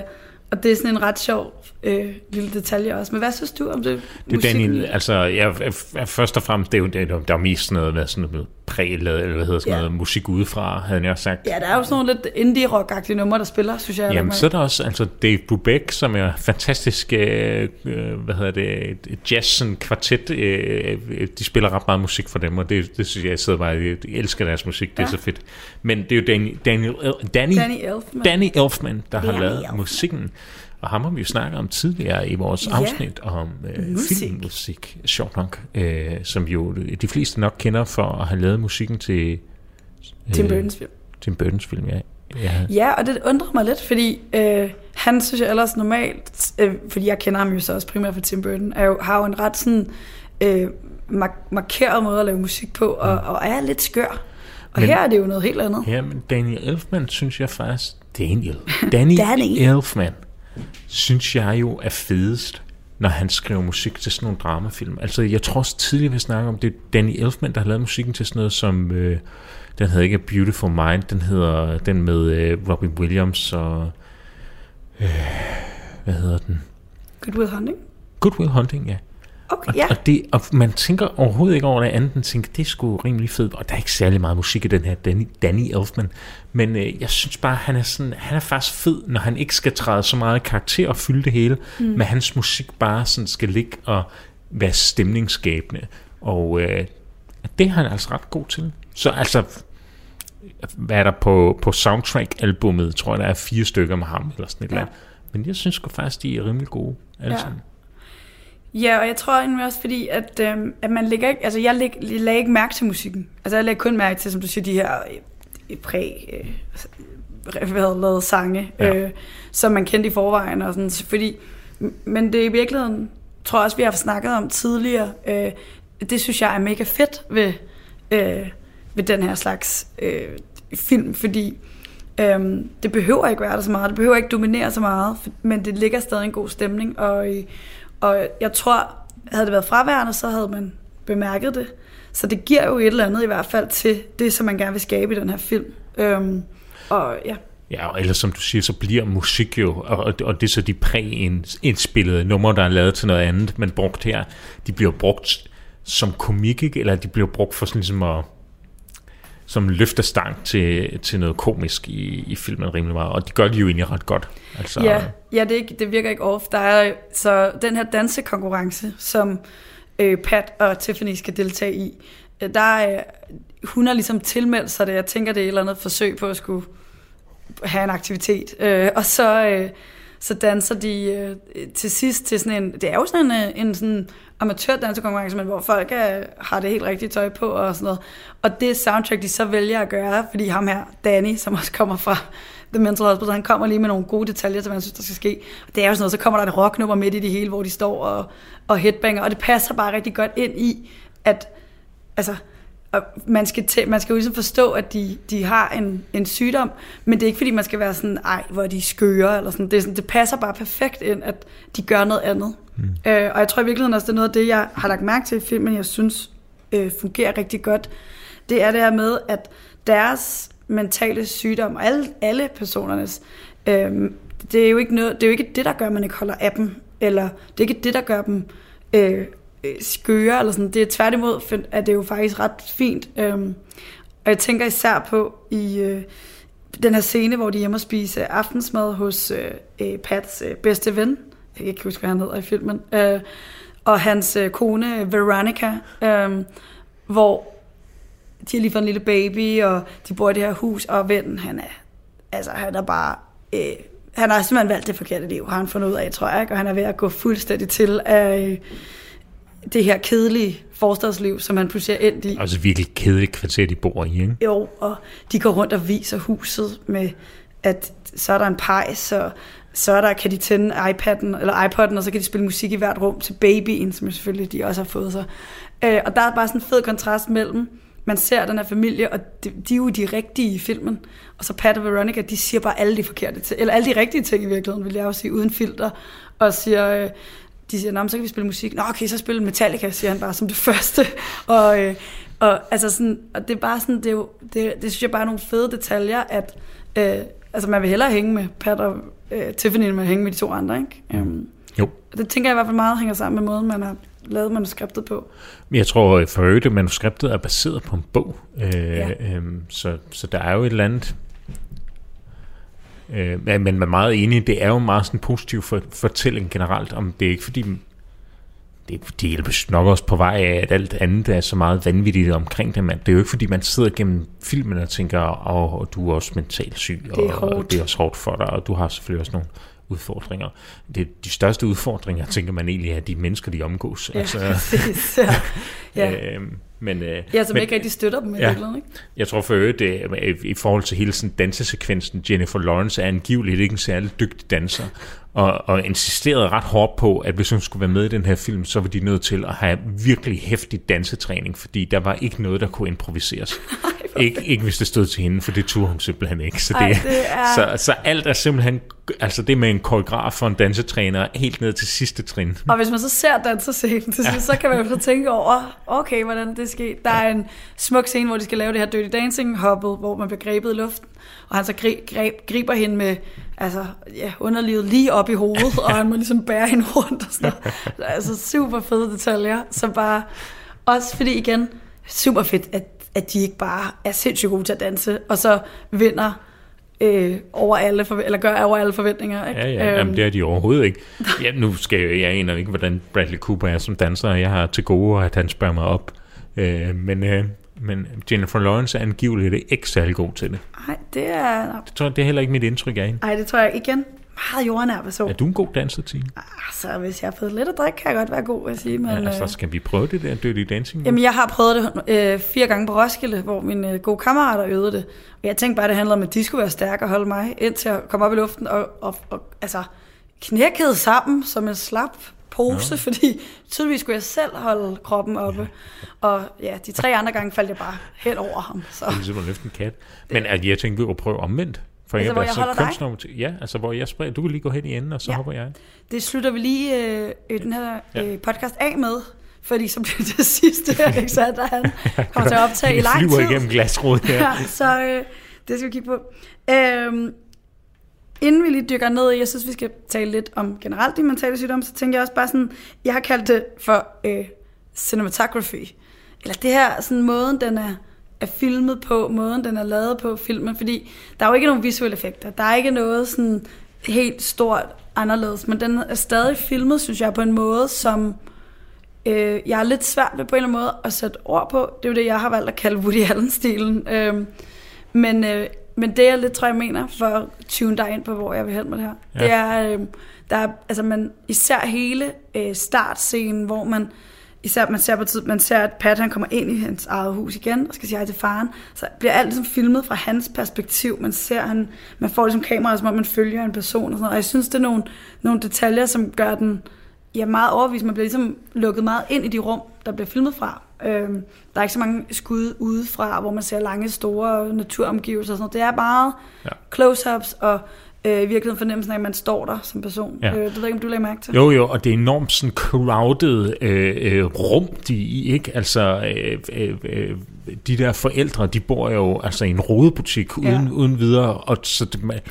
B: og det er sådan en ret sjov øh, lille detalje også. Men hvad synes du om det?
C: Det er Daniel, altså, jeg, jeg, først og fremmest, det er jo, det er, der er mest sådan noget med sådan noget prælet, eller hvad hedder sådan ja. noget, musik udefra, havde jeg sagt.
B: Ja, der er jo sådan nogle lidt indie rock numre, der spiller, synes jeg.
C: Jamen, så er der også, altså Dave Brubeck, som er fantastisk, øh, øh hvad hedder det, jazz kvartet, øh, de spiller ret meget musik for dem, og det, det synes jeg, jeg sidder bare, jeg elsker deres musik, det er så fedt. Men det er jo Danny, Daniel, Danny, Danny Elfman, Danny Elfman der Danny har lavet Elfman. musikken. Og ham har vi jo snakket om tidligere i vores ja. afsnit om øh, musik. filmmusik, sjovt nok, øh, som jo de fleste nok kender for at have lavet musikken til...
B: Øh, Tim Burton's film.
C: Tim Burton's film, ja.
B: Ja. ja, og det undrer mig lidt, fordi øh, han synes jeg ellers normalt, øh, fordi jeg kender ham jo så også primært for Tim Burton, er jo, har jo en ret sådan øh, mark- markeret måde at lave musik på, og, mm. og er lidt skør. Og men, her er det jo noget helt andet.
C: Ja, men Daniel Elfman synes jeg faktisk... Daniel. Danny, <laughs> Danny. Elfman synes jeg jo er fedest, når han skriver musik til sådan nogle dramafilm. Altså, jeg tror også tidligere, vi snakker om, det er Danny Elfman, der har lavet musikken til sådan noget som, øh, den hedder ikke Beautiful Mind, den hedder den med øh, Robin Williams og, øh, hvad hedder den?
B: Good Will Hunting?
C: Good Will Hunting, ja.
B: Okay, ja.
C: Og, og, det, og man tænker overhovedet ikke over det andet, end tænker, det er sgu rimelig fedt. Og der er ikke særlig meget musik i den her Danny, Danny Elfman. Men øh, jeg synes bare, han er, sådan, han er faktisk fed, når han ikke skal træde så meget karakter og fylde det hele. Mm. Men hans musik bare sådan skal ligge og være stemningsskabende. Og øh, det har han altså ret god til. Så altså, hvad er der på, på soundtrack-albummet, tror jeg, der er fire stykker med ham, eller sådan et ja. eller andet. Men jeg synes faktisk, de er rimelig gode, alle ja. sammen.
B: Ja, og jeg tror egentlig også, fordi at, øh, at man lægger ikke, altså jeg, læg, jeg lagde ikke mærke til musikken. Altså jeg lægger kun mærke til, som du siger, de her øh, præ, øh, lavet sange, ja. øh, som man kendte i forvejen. Og sådan, fordi, men det er i virkeligheden, tror jeg også, vi har snakket om tidligere, øh, det synes jeg er mega fedt ved, øh, ved den her slags øh, film, fordi øh, det behøver ikke være der så meget, det behøver ikke dominere så meget, men det ligger stadig en god stemning, og øh, og jeg tror, havde det været fraværende, så havde man bemærket det. Så det giver jo et eller andet i hvert fald til det, som man gerne vil skabe i den her film. Øhm, og ja.
C: Ja, og ellers som du siger, så bliver musik jo, og, og det er så de præindspillede numre, der er lavet til noget andet, men brugt her, de bliver brugt som komik, ikke? eller de bliver brugt for sådan ligesom at som løftestang til, til noget komisk i, i filmen rimelig meget, og de gør det jo egentlig ret godt.
B: Altså, ja, ja det, ikke, det virker ikke off. Der er så den her dansekonkurrence, som øh, Pat og Tiffany skal deltage i, øh, der er, hun har ligesom tilmeldt sig det. Jeg tænker, det er et eller andet forsøg på at skulle have en aktivitet. Øh, og så, øh, så danser de øh, til sidst til sådan en, det er jo sådan en, øh, en sådan amatørdansekonkurrence, men hvor folk er, har det helt rigtige tøj på og sådan noget. Og det soundtrack, de så vælger at gøre, fordi ham her, Danny, som også kommer fra <laughs> The Mental Hospital, han kommer lige med nogle gode detaljer, som man synes, der skal ske. Og det er jo sådan noget, så kommer der et rocknummer midt i det hele, hvor de står og, og headbanger, og det passer bare rigtig godt ind i, at altså, og man skal, tæ- man skal jo ligesom forstå, at de, de har en, en sygdom, men det er ikke fordi, man skal være sådan, ej, hvor de skøre, eller sådan. Det, er sådan, det passer bare perfekt ind, at de gør noget andet. Mm. Øh, og jeg tror i virkeligheden også, det er noget af det, jeg har lagt mærke til i filmen, jeg synes øh, fungerer rigtig godt. Det er det her med, at deres mentale sygdom, og alle, alle personernes, øh, det er jo ikke noget, det er jo ikke det, der gør, at man ikke holder af dem, eller det er ikke det, der gør dem øh, øh, skøre, eller sådan. Det er tværtimod, at det er jo faktisk ret fint. Øhm, og jeg tænker især på i øh, den her scene, hvor de er hjemme og spise aftensmad hos øh, øh, Pats øh, bedste ven. Jeg kan ikke huske, hvad han hedder i filmen. Øh, og hans øh, kone Veronica, øh, hvor de har lige fået en lille baby, og de bor i det her hus, og vennen, han er, altså, han er bare... Øh, han har simpelthen valgt det forkerte liv, har han fundet ud af, tror jeg, ikke? og han er ved at gå fuldstændig til af, øh, det her kedelige forstadsliv, som han pludselig er endt i.
C: Altså virkelig kedeligt kvarter, de bor i, ikke?
B: Jo, og de går rundt og viser huset med, at så er der en pejs, og så er der, kan de tænde iPad'en, eller iPod'en, og så kan de spille musik i hvert rum til babyen, som selvfølgelig de også har fået sig. Øh, og der er bare sådan en fed kontrast mellem, man ser den her familie, og de, de er jo de rigtige i filmen. Og så Pat og Veronica, de siger bare alle de forkerte ting, eller alle de rigtige ting i virkeligheden, vil jeg også sige, uden filter. Og siger, øh, de siger, Nå, så kan vi spille musik. Nå, okay, så spille Metallica, siger han bare som det <laughs> første. Og, øh, og, altså sådan, og det er bare sådan, det, er jo, det, det synes jeg bare er nogle fede detaljer, at øh, altså man vil hellere hænge med Pat og øh, Tiffany, end man hænge med de to andre, ikke? Um,
C: jo.
B: Det tænker jeg i hvert fald meget hænger sammen med måden, man har lavet manuskriptet på.
C: Jeg tror for øvrigt, at manuskriptet er baseret på en bog, øh, ja. øh, så, så der er jo et eller andet Øh, men man er meget enig, det er jo meget sådan en positiv for, fortælling generelt, om det er ikke fordi, det, det hjælper nok også på vej af, at alt andet er så meget vanvittigt omkring det. Man. Det er jo ikke fordi, man sidder gennem filmen og tænker, åh, oh, du er også mentalt syg,
B: det er
C: og, og det er også hårdt for dig, og du har selvfølgelig også nogle udfordringer. Det, de største udfordringer, tænker man egentlig, er de mennesker, de omgås.
B: Ja, altså, <laughs> præcis. Ja. ja. <laughs>
C: Øh, men, øh,
B: ja, som
C: men,
B: ikke rigtig støtter dem ja, virkeligheden, ikke?
C: Jeg tror for øvrigt, det, i forhold til hele sådan dansesekvensen, Jennifer Lawrence er angiveligt ikke en særlig dygtig danser, og, og insisterede ret hårdt på, at hvis hun skulle være med i den her film, så var de nødt til at have virkelig hæftig dansetræning, fordi der var ikke noget, der kunne improviseres. <laughs> ikke, ikke hvis det stod til hende, for det turde hun simpelthen ikke. Så, det, Ej, det er... så, så alt er simpelthen, altså det med en koreograf og en dansetræner, helt ned til sidste trin.
B: Og hvis man så ser dansescenen til ja. så kan man jo så tænke over, okay, hvordan det sker. Der er en smuk scene, hvor de skal lave det her Dirty Dancing hoppet, hvor man bliver grebet i luften, og han så grib, griber hende med altså, ja, underlivet lige op i hovedet, og han må ligesom bære hende rundt og sådan noget. Altså super fede detaljer, så bare, også fordi igen, super fedt, at, at de ikke bare er sindssygt gode til at danse, og så vinder øh, over alle, eller gør over alle forventninger. Ikke?
C: Ja, ja, øhm. jamen, det er de overhovedet ikke. Ja, nu skal jeg, jeg aner ikke, hvordan Bradley Cooper er som danser, jeg har til gode, at han spørger mig op. Øh, men, øh, men Jennifer Lawrence er angiveligt ikke særlig god til det.
B: Nej, det er...
C: Det, tror, det er heller ikke mit indtryk af hende.
B: Nej, det tror jeg igen. Meget jordnær person.
C: Er du en god danser, Tine?
B: Altså, hvis jeg har fået lidt at drikke, kan jeg godt være god, jeg sige. Men,
C: ja, altså, øh, skal vi prøve det der Dirty Dancing?
B: Jamen, jeg har prøvet det øh, fire gange på Roskilde, hvor mine øh, gode kammerater øvede det. Og jeg tænkte bare, det handlede om, at de skulle være stærke og holde mig, indtil at komme op i luften og, og, og altså, knækkede sammen som en slap pose, ja. fordi tydeligvis skulle jeg selv holde kroppen oppe. Ja. Og ja, de tre andre gange faldt jeg bare hen over ham. Så.
C: Det er ligesom at løfte en kat. Men at jeg tænkte, vi kunne prøve omvendt.
B: For altså, hvor jeg holder dig?
C: Til, ja, altså hvor jeg spreder. Du kan lige gå hen i enden, og så ja. hopper jeg.
B: Det slutter vi lige øh, den her øh, podcast af med. Fordi så bliver det <laughs> sidste her, ikke så der han <laughs> kommer til at optage i lang tid.
C: flyver igennem glasrudet her. <laughs>
B: ja, så øh, det skal vi kigge på. Øhm, Inden vi lige dykker ned i, jeg synes, vi skal tale lidt om generelt de mentale sygdomme, så tænker jeg også bare sådan, jeg har kaldt det for øh, cinematography. Eller det her, sådan måden, den er, er filmet på, måden, den er lavet på filmen, fordi der er jo ikke nogen visuelle effekter. Der er ikke noget sådan helt stort anderledes, men den er stadig filmet, synes jeg, på en måde, som øh, jeg er lidt svært ved på en eller anden måde at sætte ord på. Det er jo det, jeg har valgt at kalde Woody Allen-stilen. Øh, men øh, men det jeg lidt tror, jeg mener, for at tune dig ind på, hvor jeg vil hen med det her, ja. det er, øh, der er, altså man, især hele øh, startscenen, hvor man, især man ser på tid, man ser, at Pat han kommer ind i hans eget hus igen, og skal sige hej til faren, så bliver alt ligesom filmet fra hans perspektiv. Man ser, han, man får ligesom kameraet, som om man følger en person og sådan noget. Og jeg synes, det er nogle, nogle detaljer, som gør den ja, meget overvist. Man bliver ligesom lukket meget ind i de rum, der bliver filmet fra. Øhm, der er ikke så mange skud udefra, hvor man ser lange, store naturomgivelser og sådan noget. Det er bare ja. close-ups og øh, i virkeligheden fornemmelsen af, at man står der som person. Ja. Øh, det ved jeg ikke, om du lagde mærke til.
C: Jo, jo, og det er enormt sådan crowded øh, øh, rum, de i, ikke? Altså, øh, øh, øh, de der forældre, de bor jo altså i en rodebutik uden, ja. uden videre, og så det,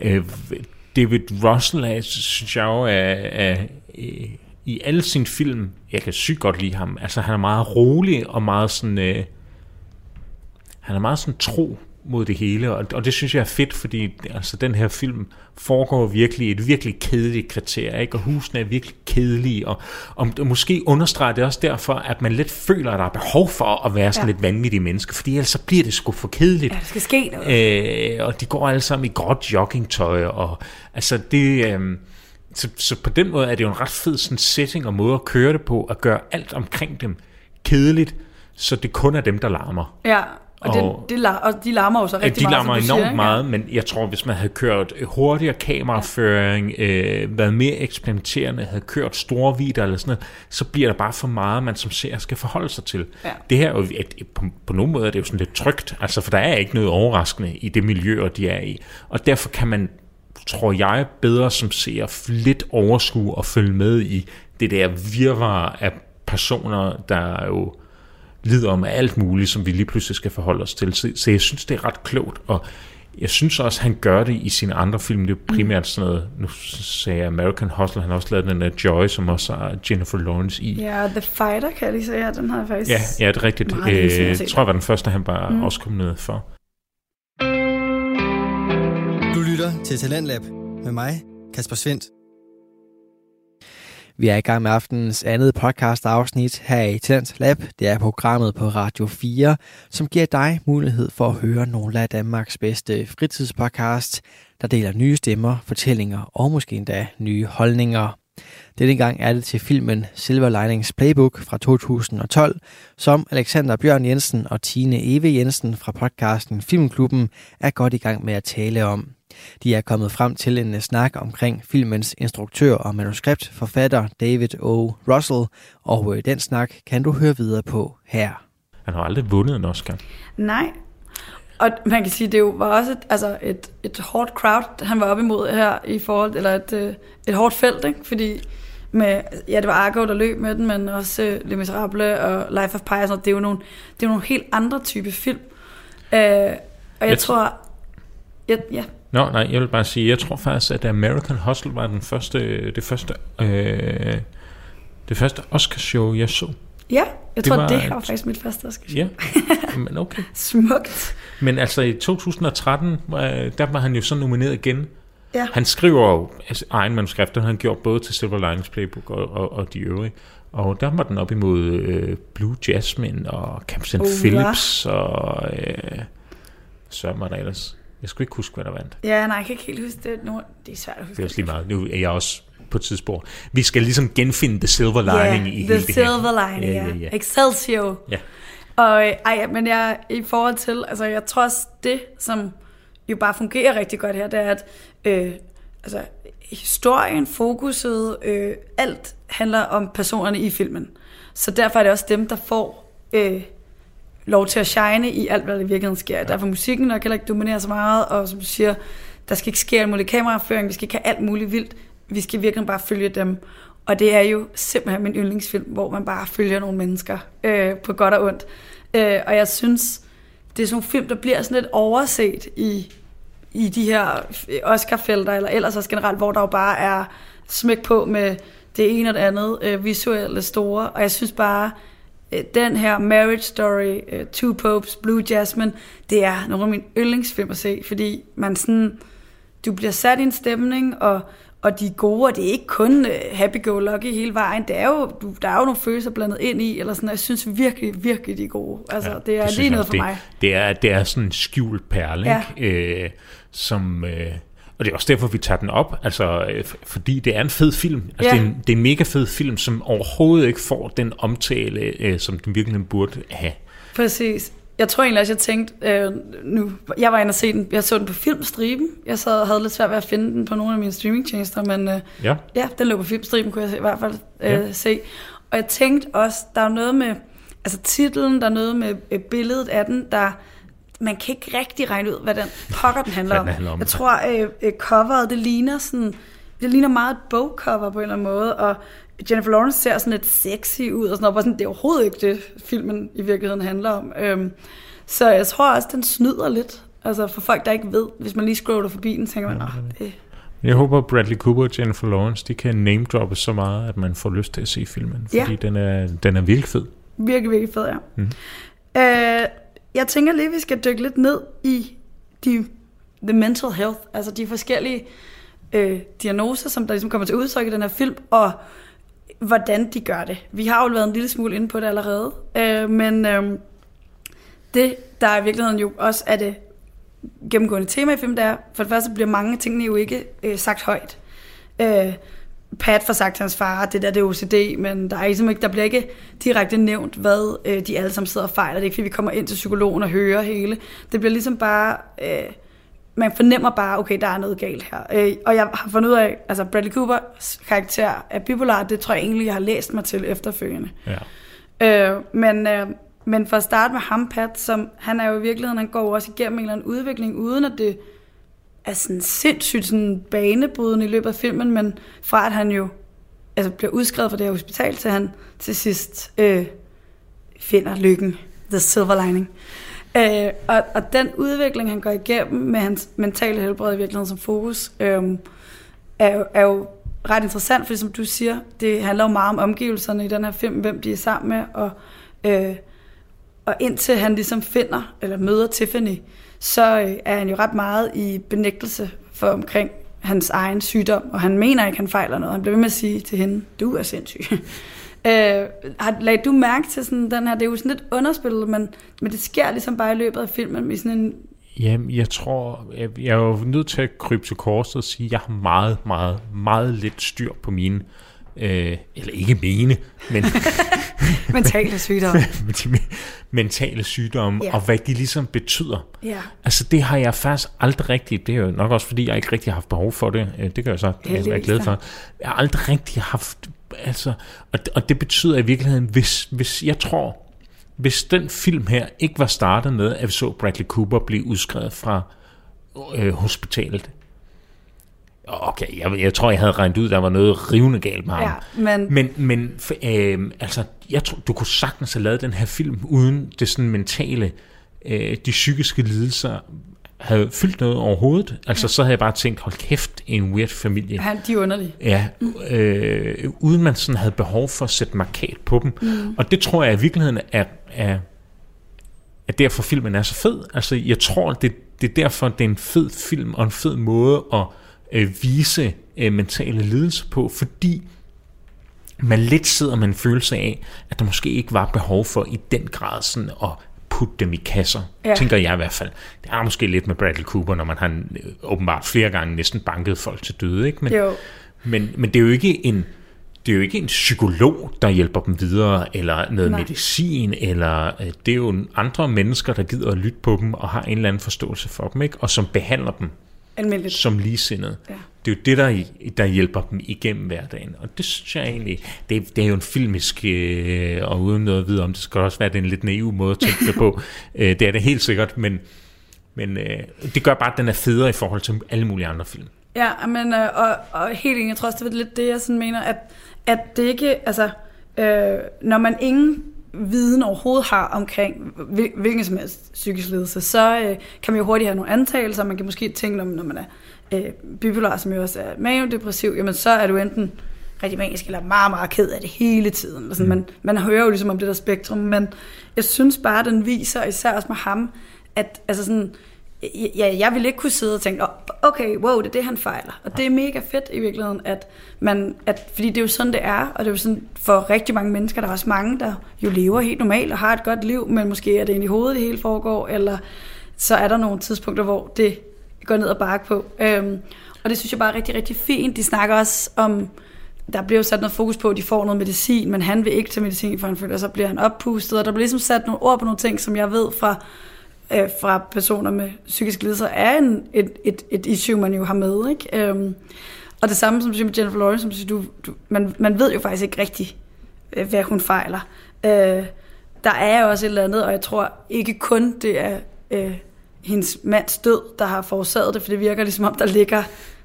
C: øh, David Russell er, synes jeg jo, er, er, er i alle sine film, jeg kan sygt godt lide ham, altså han er meget rolig og meget sådan, øh, han er meget sådan tro mod det hele, og, og det synes jeg er fedt, fordi altså, den her film foregår virkelig et virkelig kedeligt kriterie, ikke? og husene er virkelig kedelige, og, og måske understreger det også derfor, at man lidt føler, at der er behov for at være sådan ja. lidt vanvittig menneske, fordi ellers så bliver det sgu for kedeligt.
B: Ja, det skal ske noget.
C: Øh, og de går alle sammen i gråt joggingtøj, og altså det... Øh, så, så på den måde er det jo en ret fed sådan setting og måde at køre det på, at gøre alt omkring dem kedeligt, så det kun er dem, der larmer.
B: Ja, og, og, det, og de larmer jo så rigtig
C: ja, de larmer meget, enormt siger, meget, men jeg tror, hvis man havde kørt hurtigere kameraføring, ja. øh, været mere eksperimenterende, havde kørt store videoer eller sådan noget, så bliver der bare for meget, man som ser skal forholde sig til. Ja. Det her er jo, et, på, på nogen måde er det jo sådan lidt trygt, altså for der er ikke noget overraskende i det miljø, de er i. Og derfor kan man tror jeg, bedre som ser lidt overskue og følge med i det der virvar af personer, der jo lider med alt muligt, som vi lige pludselig skal forholde os til. Så, så jeg synes, det er ret klogt, og jeg synes også, han gør det i sine andre film. Det er primært sådan noget, nu sagde jeg American Hustle, han har også lavet den der Joy, som også har Jennifer Lawrence i.
B: Ja, The Fighter kan jeg lige sige, ja, den har jeg faktisk...
C: Ja, ja det er rigtigt. Øh, jeg tror, jeg var den første, han bare mm. også kom ned for.
A: Du lytter til Talentlab med mig, Kasper Svendt. Vi er i gang med aftenens andet podcast afsnit her i Talent Lab. Det er programmet på Radio 4, som giver dig mulighed for at høre nogle af Danmarks bedste fritidspodcast, der deler nye stemmer, fortællinger og måske endda nye holdninger. Denne gang er det til filmen Silver Linings Playbook fra 2012, som Alexander Bjørn Jensen og Tine Eve Jensen fra podcasten Filmklubben er godt i gang med at tale om. De er kommet frem til en snak omkring filmens instruktør og manuskriptforfatter David O. Russell, og øh, den snak kan du høre videre på her.
C: Han har aldrig vundet en Oscar.
B: Nej, og man kan sige, det jo var også et, altså et, et hårdt crowd, han var op imod her i forhold, eller et, øh, et hårdt felt, ikke? fordi med, ja, det var Argo, der løb med den, men også uh, Les Miserable og Life of Pi, og sådan, det er jo nogle, det er jo nogle helt andre type film. Uh, og jeg, jeg tror, ja, ja,
C: Nå, nej, jeg vil bare sige, jeg tror faktisk, at American Hustle var den første, det første, øh, det første Oscar-show, jeg så.
B: Ja, jeg det tror, var, det var faktisk mit første Oscar-show.
C: Ja, <laughs> men okay.
B: Smukt.
C: Men altså i 2013, der var han jo så nomineret igen. Ja. Han skriver jo altså, egen manuskript, han gjort både til Silver Linings Playbook og, og, og de øvrige. Og der var den op imod øh, Blue Jasmine og Captain oh, Phillips ja. og øh, Søren var der ellers. Jeg skulle ikke huske, hvad der vandt.
B: Ja, nej, jeg kan ikke helt huske det. Nu, det er svært at huske.
C: Det er også lige meget. Nu er jeg også på et tidspunkt. Vi skal ligesom genfinde the silver lining
B: yeah,
C: i
B: the hele silver det her. lining, ja. Yeah, yeah. Excelsior.
C: Ja.
B: Og ej, men jeg, i forhold til, altså jeg tror også det, som jo bare fungerer rigtig godt her, det er, at øh, altså, historien, fokuset, øh, alt handler om personerne i filmen. Så derfor er det også dem, der får øh, lov til at shine i alt, hvad der i virkeligheden sker. Ja. Derfor musikken nok heller ikke dominere så meget, og som du siger, der skal ikke ske alt muligt kameraføring, vi skal ikke have alt muligt vildt, vi skal virkelig bare følge dem. Og det er jo simpelthen min yndlingsfilm, hvor man bare følger nogle mennesker øh, på godt og ondt. Øh, og jeg synes, det er sådan nogle film, der bliver sådan lidt overset i, i de her Oscar-felter, eller ellers også generelt, hvor der jo bare er smæk på med det ene og det andet øh, visuelle store. Og jeg synes bare, den her Marriage Story, uh, Two Popes, Blue Jasmine, det er nogle af mine yndlingsfilm at se, fordi man sådan, du bliver sat i en stemning, og, og de gode, og det er ikke kun uh, happy-go-lucky hele vejen. Det er jo, der er jo nogle følelser blandet ind i, eller sådan, jeg synes virkelig, virkelig, de er gode. Altså, ja, det er det lige noget for
C: det,
B: mig.
C: Det er, det er sådan en skjult perle, ja. ikke? Øh, som... Øh, og det er også derfor, vi tager den op, altså, øh, fordi det er en fed film. Altså, ja. det, er en, det er en mega fed film, som overhovedet ikke får den omtale, øh, som den virkelig burde have.
B: Præcis. Jeg tror egentlig også, jeg tænkte, øh, nu, jeg var inde og se den, jeg så den på Filmstriben. Jeg sad og havde lidt svært ved at finde den på nogle af mine streamingtjenester, men øh, ja. ja, den lå på Filmstriben, kunne jeg i hvert fald øh, ja. se. Og jeg tænkte også, der er noget med, altså titlen, der er noget med øh, billedet af den, der, man kan ikke rigtig regne ud, hvad den pokker den handler om. handler om. Jeg tror, øh, øh, coveret, det ligner sådan, det ligner meget et bogcover på en eller anden måde, og Jennifer Lawrence ser sådan lidt sexy ud, og sådan noget, sådan, det er overhovedet ikke det, filmen i virkeligheden handler om. Øhm, så jeg tror også, den snyder lidt. Altså for folk, der ikke ved, hvis man lige scroller forbi den, tænker man, ja, det...
C: Jeg håber, Bradley Cooper og Jennifer Lawrence, de kan name droppe så meget, at man får lyst til at se filmen, fordi ja. den, er, den er virkelig fed.
B: Virkelig, virkelig fed, ja. Mm. Øh, jeg tænker lige, at vi skal dykke lidt ned i de, the mental health, altså de forskellige øh, diagnoser, som der ligesom kommer til udtryk i den her film, og hvordan de gør det. Vi har jo været en lille smule inde på det allerede, øh, men øh, det, der i virkeligheden jo også er det gennemgående tema i filmen, det er, for det første bliver mange tingene jo ikke øh, sagt højt. Øh, Pat får sagt til hans far, at det der det er OCD, men der, er ligesom ikke, der bliver ikke direkte nævnt, hvad øh, de alle sammen sidder og fejler. Det er ikke, fordi vi kommer ind til psykologen og hører hele. Det bliver ligesom bare... Øh, man fornemmer bare, okay, der er noget galt her. Øh, og jeg har fundet ud af, altså Bradley Coopers karakter er bipolar, det tror jeg egentlig, jeg har læst mig til efterfølgende. Ja. Øh, men, øh, men for at starte med ham, Pat, som, han er jo i virkeligheden, han går også igennem en eller anden udvikling, uden at det er sådan sindssygt sådan banebrydende i løbet af filmen, men fra at han jo altså bliver udskrevet fra det her hospital, til han til sidst øh, finder lykken, the silver lining. Øh, og, og den udvikling, han går igennem med hans mentale helbred i virkeligheden som fokus, øh, er, jo, er jo ret interessant, fordi som du siger, det handler jo meget om omgivelserne i den her film, hvem de er sammen med, og, øh, og indtil han ligesom finder, eller møder Tiffany, så øh, er han jo ret meget i benægtelse for omkring hans egen sygdom, og han mener ikke, han fejler noget. Han bliver ved med at sige til hende, du er sindssyg. <laughs> Øh, har, lagde du mærke til sådan den her, det er jo sådan lidt underspillet, men, men det sker ligesom bare i løbet af filmen i sådan en...
C: Jamen, jeg tror, jeg, jeg er jo nødt til at krybe til korset og sige, at jeg har meget, meget, meget lidt styr på mine, øh, eller ikke mine, men... <laughs> <laughs>
B: mentale sygdomme. <laughs>
C: mentale sygdomme, ja. og hvad de ligesom betyder. Ja. Altså det har jeg faktisk aldrig rigtigt, det er jo nok også fordi, jeg ikke rigtig har haft behov for det, øh, det kan jeg så være glad for. Jeg har aldrig rigtig haft altså, og, og det betyder i virkeligheden, hvis, hvis jeg tror, hvis den film her ikke var startet med, at vi så Bradley Cooper blive udskrevet fra øh, hospitalet, Okay, jeg, jeg tror, jeg havde regnet ud, der var noget rivende galt med ham. Ja, men men, men øh, altså, jeg tror, du kunne sagtens have lavet den her film uden det sådan mentale, øh, de psykiske lidelser havde fyldt noget overhovedet. Altså, ja. så havde jeg bare tænkt, hold kæft, en weird familie.
B: Ja, de er underlige.
C: Ja, øh, uden man sådan havde behov for at sætte markat på dem. Mm. Og det tror jeg i virkeligheden er, er, er derfor filmen er så fed. Altså, jeg tror, det, det er derfor, det er en fed film og en fed måde at øh, vise øh, mentale lidelser på, fordi man lidt sidder med en følelse af, at der måske ikke var behov for i den grad sådan at putte dem i kasser, ja. tænker jeg i hvert fald. Det er måske lidt med Bradley Cooper, når man har øh, åbenbart flere gange næsten banket folk til døde, ikke? Men, jo. men, men det er jo ikke en det er jo ikke en psykolog, der hjælper dem videre, eller noget Nej. medicin, eller øh, det er jo andre mennesker, der gider at lytte på dem, og har en eller anden forståelse for dem, ikke? og som behandler dem Almindeligt. som ligesindede. Ja. Det er jo det, der, der hjælper dem igennem hverdagen. Og det synes jeg egentlig, det, det er jo en filmisk, øh, og uden noget at vide om, det skal også være den lidt naive måde at tænke det på. <laughs> øh, det er det helt sikkert, men, men øh, det gør bare, at den er federe i forhold til alle mulige andre film.
B: Ja, men, øh, og, og helt enig, jeg tror også, det er lidt det, jeg sådan mener, at, at det ikke, altså, øh, når man ingen viden overhovedet har omkring hvilken som helst psykisk lidelse, så øh, kan man jo hurtigt have nogle antagelser. Man kan måske tænke, når, når man er øh, bipolar, som jo også er maniodepressiv, jamen så er du enten rigtig manisk eller meget, meget ked af det hele tiden. Altså, mm. man, man hører jo ligesom om det der spektrum, men jeg synes bare, den viser, især også med ham, at altså sådan, ja, jeg ville ikke kunne sidde og tænke, okay, wow, det er det, han fejler. Og det er mega fedt i virkeligheden, at man, at, fordi det er jo sådan, det er, og det er jo sådan for rigtig mange mennesker, der er også mange, der jo lever helt normalt og har et godt liv, men måske er det ind i hovedet, det hele foregår, eller så er der nogle tidspunkter, hvor det går ned og bakke på. Øhm, og det synes jeg bare er rigtig, rigtig fint. De snakker også om, der bliver jo sat noget fokus på, at de får noget medicin, men han vil ikke tage medicin, for han føler, så bliver han oppustet. Og der bliver ligesom sat nogle ord på nogle ting, som jeg ved fra, øh, fra personer med psykiske lidelser, er en, et, et, et issue, man jo har med. Ikke? Øhm, og det samme som du siger med Jennifer Lawrence, som siger, du, du, man, man ved jo faktisk ikke rigtigt, øh, hvad hun fejler. Øh, der er jo også et eller andet, og jeg tror ikke kun det er øh, hendes mands død, der har forårsaget det, for det virker ligesom om, der ligger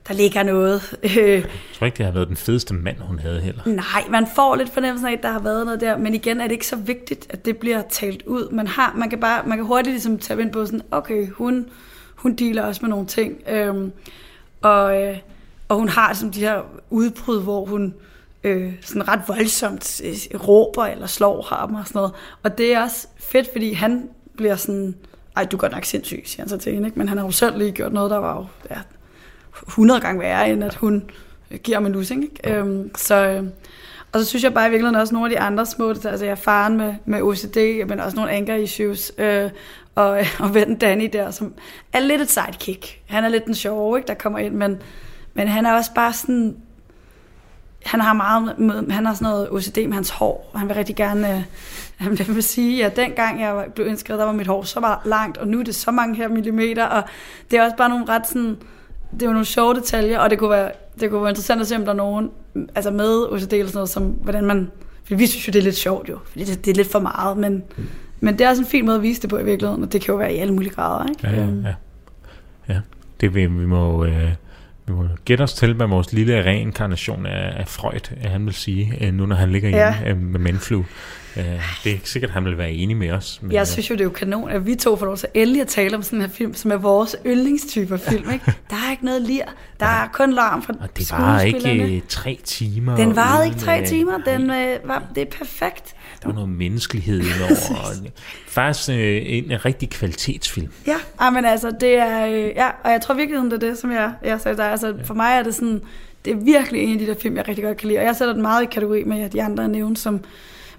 B: der ligger noget.
C: Jeg tror ikke, det har været den fedeste mand, hun havde heller.
B: Nej, man får lidt fornemmelsen af, at der har været noget der, men igen er det ikke så vigtigt, at det bliver talt ud. Man, har, man, kan, bare, man kan hurtigt ligesom tage ind på sådan, okay, hun, hun dealer også med nogle ting. Øhm, og, øh, og hun har sådan de her udbrud, hvor hun øh, sådan ret voldsomt øh, råber eller slår ham og sådan noget. Og det er også fedt, fordi han bliver sådan, ej, du er godt nok sindssyg, siger han så til hende, ikke? men han har jo selv lige gjort noget, der var jo ja, 100 gange værre, end at hun giver mig lussing. Ikke? Øhm, så, øh, og så synes jeg bare i virkeligheden også nogle af de andre små altså jeg er faren med, med OCD, men også nogle anger issues, øh, og, <laughs> og vennen Danny der, som er lidt et sidekick. Han er lidt den sjove, ikke, der kommer ind, men, men han er også bare sådan, han har meget, han har sådan noget OCD med hans hår, og han vil rigtig gerne, øh, <laughs> han vil sige, at dengang jeg blev indskrevet, der var mit hår så meget langt, og nu er det så mange her millimeter, og det er også bare nogle ret sådan, det er jo nogle sjove detaljer, og det kunne være, det kunne være interessant at se, om der er nogen altså med OCD eller sådan noget, som, hvordan man, for vi synes jo, det er lidt sjovt jo, fordi det, det er lidt for meget, men, men det er også en fin måde at vise det på i virkeligheden, og det kan jo være i alle mulige grader, ikke?
C: Ja, ja,
B: øhm.
C: ja. ja. Det vi, vi må... Øh vi må gætte os til, hvad vores lille reinkarnation af, af Freud, han vil sige, øh, nu når han ligger ja. hjemme øh, med Menflu. Øh, det er ikke sikkert, at han vil være enig med os.
B: Men, jeg synes jo, det er jo kanon, at vi to får lov til endelig at tale om sådan en her film, som er vores yndlingstype film. Ikke? <laughs> Der er ikke noget lir. Der er kun larm fra
C: Og det var ikke tre timer.
B: Den varede ikke tre timer. Den, øh, var, det er perfekt.
C: Der var noget menneskelighed indover. <laughs> faktisk øh, en rigtig kvalitetsfilm.
B: Ja, men altså, det er, øh, ja, og jeg tror virkelig, det er det, som jeg, jeg sagde der. Altså, for mig er det sådan, det er virkelig en af de der film, jeg rigtig godt kan lide. Og jeg sætter den meget i kategori med de andre nævnt, som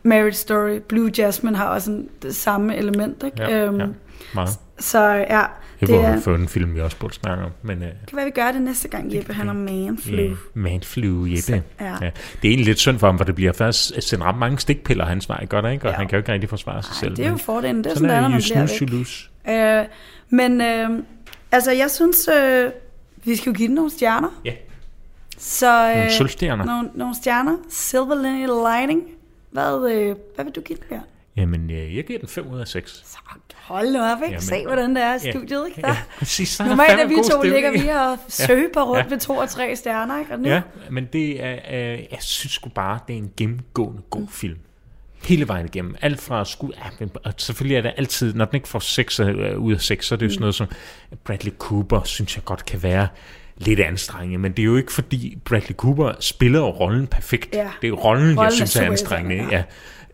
B: Marriage Story, Blue Jasmine har også en, det samme element. Ikke?
C: Ja, øhm, ja, meget.
B: Så ja,
C: det, det er... for en film, vi også burde snakke om. Men, uh,
B: kan være, vi gør det næste gang, Jeppe. Han er manflu. Yeah,
C: manflu, Jeppe. Så, ja. ja. Det er egentlig lidt synd for ham, for det bliver først sendt ret mange stikpiller hans vej, godt ikke? Og ja. han kan jo ikke rigtig forsvare sig Ej, selv.
B: det er jo fordelen. Det er sådan, sådan er, når man bliver væk. Uh, men uh, altså, jeg synes, uh, vi skal jo give den nogle stjerner.
C: Ja.
B: Så,
C: uh, nogle sølvstjerner.
B: Nogle, nogle stjerner. Silver Lining. Hvad, øh, hvad vil du give den, Bjørn?
C: Jamen, øh, jeg giver den 5 ud af 6.
B: Så hold nu op, ikke? Jamen, Se, hvordan det er i studiet, ikke? Der. Ja, <laughs>
C: præcis.
B: Der Normalt er vi to ligger vi og <laughs> søber rundt ja. med to og tre stjerner, ikke? Og nu?
C: Ja, men det er, øh, jeg synes sgu bare, det er en gennemgående god mm. film. Hele vejen igennem. Alt fra skud... Ja, men, og selvfølgelig er det altid... Når den ikke får 6 øh, ud af 6, så er det jo mm. sådan noget som... Bradley Cooper, synes jeg godt kan være lidt anstrengende, men det er jo ikke fordi Bradley Cooper spiller rollen perfekt. Ja. Det er rollen, rollen jeg synes er, er anstrengende. Ja. Ja.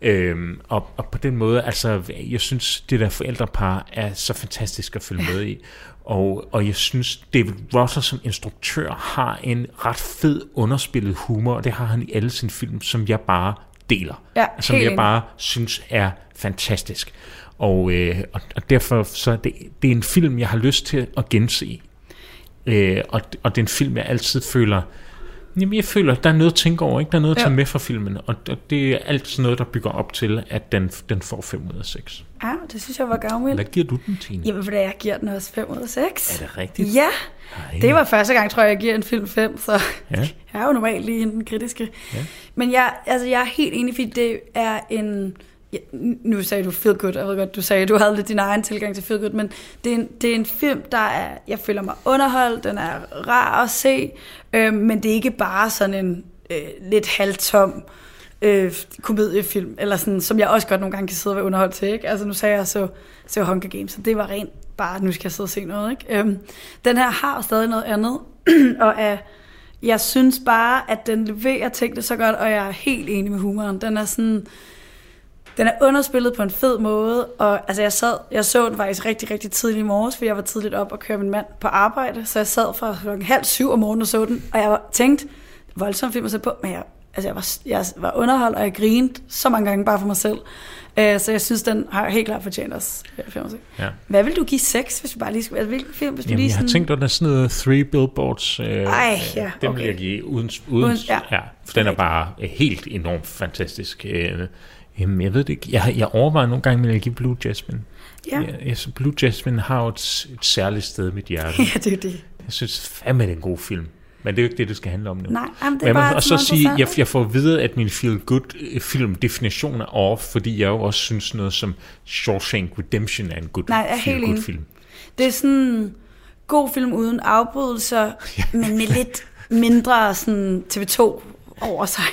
C: Øhm, og, og på den måde, altså, jeg synes, det der forældrepar er så fantastisk at følge med i. <laughs> Og, og jeg synes, David Rosser som instruktør har en ret fed underspillet humor, og det har han i alle sine film, som jeg bare deler.
B: Ja,
C: som jeg bare synes er fantastisk. Og, øh, og, og derfor så det, det er en film, jeg har lyst til at gense Øh, og, og det er en film, jeg altid føler, jamen jeg føler, der er noget at tænke over, ikke? der er noget at tage ja. med fra filmen, og, og det er altid noget, der bygger op til, at den, den får 5 ud af 6.
B: Ja, det synes jeg var gavmild.
C: Hvad giver du den, Tine?
B: Jamen, fordi jeg giver den også 5 ud af 6.
C: Er det rigtigt?
B: Ja, Ej. det var første gang, tror jeg, jeg giver en film 5, så ja. jeg er jo normalt lige den kritiske. Ja. Men jeg, altså, jeg er helt enig, fordi det er en ja, nu sagde du feel good, jeg ved godt, du sagde, at du havde lidt din egen tilgang til feel good, men det er en, det er en film, der er, jeg føler mig underholdt, den er rar at se, øh, men det er ikke bare sådan en øh, lidt halvtom øh, komediefilm, eller sådan, som jeg også godt nogle gange kan sidde og være underholdt til, ikke? Altså nu sagde jeg så, så Hunger Games, så det var rent bare, nu skal jeg sidde og se noget, ikke? Øh, den her har stadig noget andet, <clears throat> og er, jeg synes bare, at den leverer tingene så godt, og jeg er helt enig med humoren. Den er sådan, den er underspillet på en fed måde, og altså, jeg, sad, jeg så den faktisk rigtig, rigtig tidligt i morges, fordi jeg var tidligt op og kørte min mand på arbejde, så jeg sad fra klokken halv syv om morgenen og så den, og jeg var tænkt, voldsomt film at se på, men jeg, altså, jeg, var, jeg var underholdt, og jeg grinede så mange gange bare for mig selv. Uh, så jeg synes, den har helt klart fortjent os. Ja. Hvad vil du give 6, hvis du bare lige skulle... Altså, hvilken film, hvis du
C: Jamen,
B: lige
C: sådan... jeg har tænkt, at der er sådan noget Three Billboards.
B: Øh, Ej, ja,
C: Den okay. vil jeg give uden... uden, uden ja. ja. for den er bare helt enormt fantastisk. Øh, jamen, jeg ved det ikke. Jeg, jeg overvejer nogle gange, at jeg give Blue Jasmine. Ja. Jeg, jeg, Blue Jasmine har jo et, et særligt sted i mit hjerte. <laughs>
B: ja, det er det.
C: Jeg synes fandme, det er en god film. Men det er jo ikke det, det skal handle om nu.
B: Nej, jamen, det er bare
C: og så sige, jeg, jeg får at vide, at min feel good øh, film definition er off, fordi jeg jo også synes noget som Shawshank Redemption er en good, Nej, jeg feel good film.
B: Det er sådan god film uden afbrydelser, <laughs> ja. men med lidt mindre sådan TV2 over sig.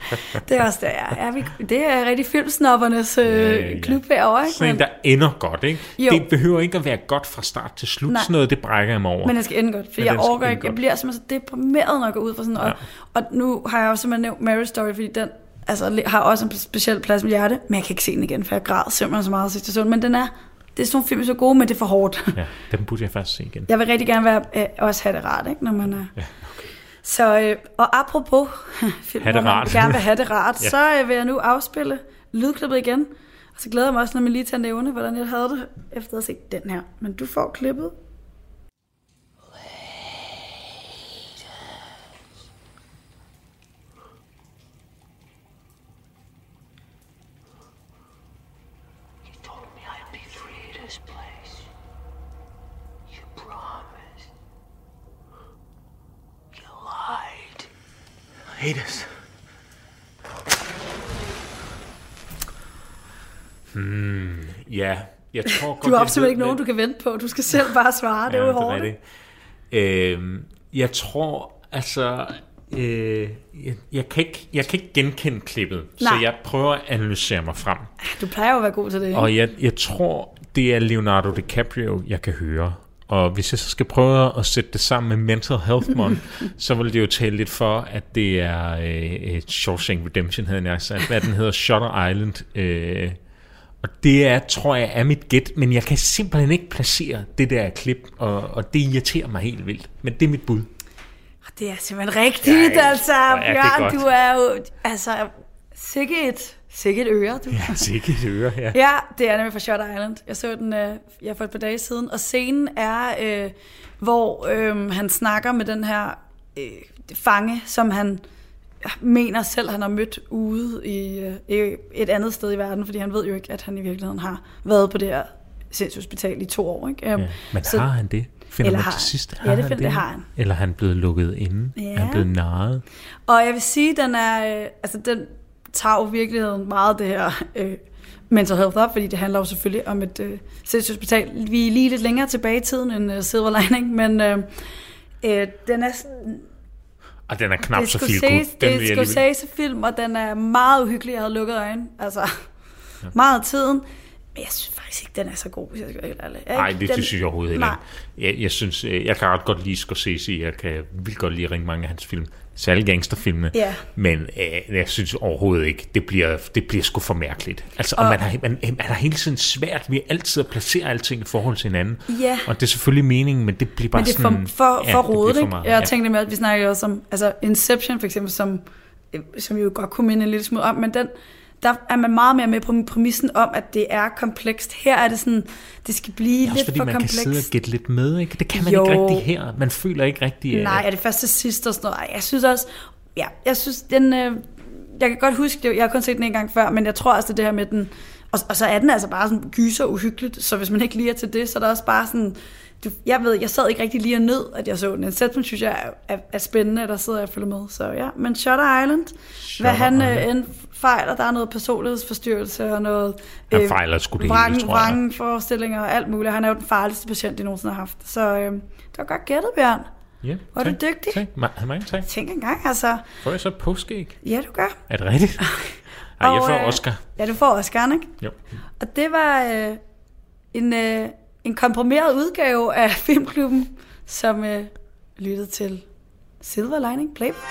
B: <laughs> det er også der, er vi, det er rigtig filmsnoppernes øh, ja, ja, ja. klub herovre. Ikke?
C: Sådan en, der ender godt, ikke? Jo. Det behøver ikke at være godt fra start til slut. Nej. Sådan noget, det brækker jeg mig over.
B: Men det skal ende godt, for jeg overgår ikke. Jeg bliver simpelthen så deprimeret, når jeg går ud fra sådan noget. Ja. Og, og nu har jeg også simpelthen nævnt Mary Story, fordi den altså, har også en speciel plads i hjerte, men jeg kan ikke se den igen, for jeg græd simpelthen så meget sidste Men den er det er sådan nogle film, så gode, men det er for hårdt.
C: Ja, den burde jeg faktisk se igen.
B: Jeg vil rigtig gerne være, øh, også have det rart, ikke, når man er... Ja. Så, øh, og apropos <laughs> film,
C: hvor man
B: gerne vil have det rart, <laughs> ja. så øh, vil jeg nu afspille lydklippet igen. Og så glæder jeg mig også, når man lige tager nævne, hvordan jeg havde det, efter at have set den her. Men du får klippet.
C: Hades. Hmm, ja, jeg tror godt... <laughs>
B: Du har absolut ikke nogen, du kan vente på. Du skal selv bare svare. Det er jo hårdt. Det
C: øhm, jeg tror, altså... Øh, jeg, jeg, kan ikke, jeg kan ikke genkende klippet, Nej. så jeg prøver at analysere mig frem.
B: Du plejer jo at være god til det.
C: Og jeg, jeg tror, det er Leonardo DiCaprio, jeg kan høre. Og hvis jeg så skal prøve at sætte det sammen med Mental Health <laughs> Month, så vil det jo tale lidt for, at det er øh, Shawshank Redemption, havde jeg sagt. Hvad den hedder? Shutter Island. Øh, og det er, tror jeg, er mit gæt, men jeg kan simpelthen ikke placere det der klip, og, og det irriterer mig helt vildt. Men det er mit bud.
B: Det er simpelthen rigtigt, ja, altså. Bjørn, du er jo, altså, sikkert Sikkert øre, du.
C: Ja, <laughs> sikkert øre, ja.
B: ja, det er nemlig fra Shot Island. Jeg så den øh, jeg for et par dage siden, og scenen er, øh, hvor øh, han snakker med den her øh, fange, som han mener selv, han har mødt ude i, øh, et andet sted i verden, fordi han ved jo ikke, at han i virkeligheden har været på det her sindshospital i to år. Ikke?
C: Ja, men så, har han det? Finder eller har, til sidst,
B: har ja, det, han det? det har han.
C: Eller han blevet lukket inde? Ja. Er han blevet narret?
B: Og jeg vil sige, den er, øh, altså den, tager jo virkeligheden meget det her øh, mental health op, fordi det handler jo selvfølgelig om et øh, hospital. Vi er lige lidt længere tilbage i tiden end øh, Silver Lining, <laughs> men øh, øh, den er.
C: Og den er knap så feel good.
B: Det er Scorsese-film, og den er meget uhyggelig. Jeg havde lukket øjnene. Altså, ja. meget af tiden. Men jeg synes faktisk ikke, den er så god, hvis jeg skal være
C: ærlig. Nej, det, den, det synes jeg overhovedet ikke. Jeg, jeg, synes, øh, jeg kan ret godt lide Scorsese. Jeg kan vildt godt lide ringe mange af hans film særligt gangsterfilmene,
B: ja.
C: men øh, jeg synes overhovedet ikke, det bliver, det bliver sgu for mærkeligt. Altså, og, og man, har, man, man har hele tiden svært ved altid at placere alting i forhold til hinanden,
B: ja.
C: og det er selvfølgelig meningen, men det bliver bare
B: men det er
C: sådan...
B: for, for, ja, for rodet, ikke? Jeg ja. tænkte med, at vi snakker også om altså Inception for eksempel, som, øh, som jo godt kunne minde en lille smule om, men den, der er man meget mere med på præmissen om, at det er komplekst. Her er det sådan, det skal blive lidt
C: fordi
B: for
C: man
B: komplekst.
C: kan sidde og gætte lidt med, ikke? Det kan man jo. ikke rigtig her. Man føler ikke rigtig...
B: Nej, er det først til sidst og sådan noget. Jeg synes også, ja, jeg synes, den... Øh, jeg kan godt huske det, jeg har kun set den en gang før, men jeg tror også, det, det her med den... Og, og så er den altså bare sådan gyser uhyggeligt, så hvis man ikke lige er til det, så er der også bare sådan... Du, jeg ved, jeg sad ikke rigtig lige og nød, at jeg så den. En sætning synes jeg er, er, er spændende, at der sidder jeg og følger med. Så ja, men Shutter Island, Shutter hvad han øh, end fejler, der er noget personlighedsforstyrrelse og noget...
C: Han øh, fejler sgu det vrang, hele,
B: tror jeg. forestillinger og alt muligt. Han er jo den farligste patient, de nogensinde har haft. Så øh, det var godt gættet, Bjørn.
C: Ja,
B: Var tak, du dygtig?
C: Tak, Ma- mange tak.
B: Tænk engang, altså.
C: Får jeg så påskæg?
B: Ja, du gør.
C: Er det rigtigt? <laughs> Ej, jeg får øh, Oscar.
B: Øh, ja, du får Oscar, ikke?
C: Jo.
B: Og det var øh, en, øh, en komprimeret udgave af <laughs> Filmklubben, som øh, lyttede til Silver Lining Playbook.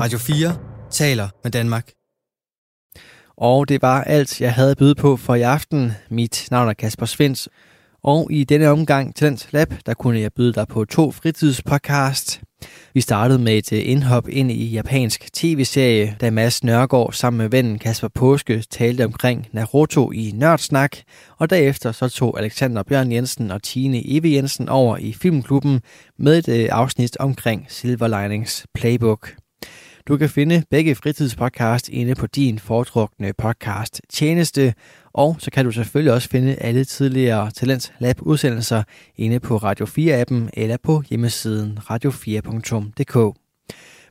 A: Radio 4 taler med Danmark. Og det var alt, jeg havde at byde på for i aften. Mit navn er Kasper Svens, og i denne omgang Talent Lab, der kunne jeg byde dig på to fritidspodcast. Vi startede med et øh, indhop ind i japansk tv-serie, da Mads Nørgaard sammen med vennen Kasper Påske talte omkring Naruto i Nørdsnak, og derefter så tog Alexander Bjørn Jensen og Tine Eve Jensen over i Filmklubben med et øh, afsnit omkring Silver Linings Playbook. Du kan finde begge fritidspodcast inde på din foretrukne podcast tjeneste, og så kan du selvfølgelig også finde alle tidligere Talents Lab udsendelser inde på Radio 4-appen eller på hjemmesiden radio4.dk.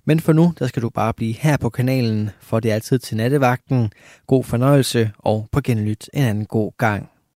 A: Men for nu, der skal du bare blive her på kanalen, for det er altid til nattevagten. God fornøjelse og på genlyt en anden god gang.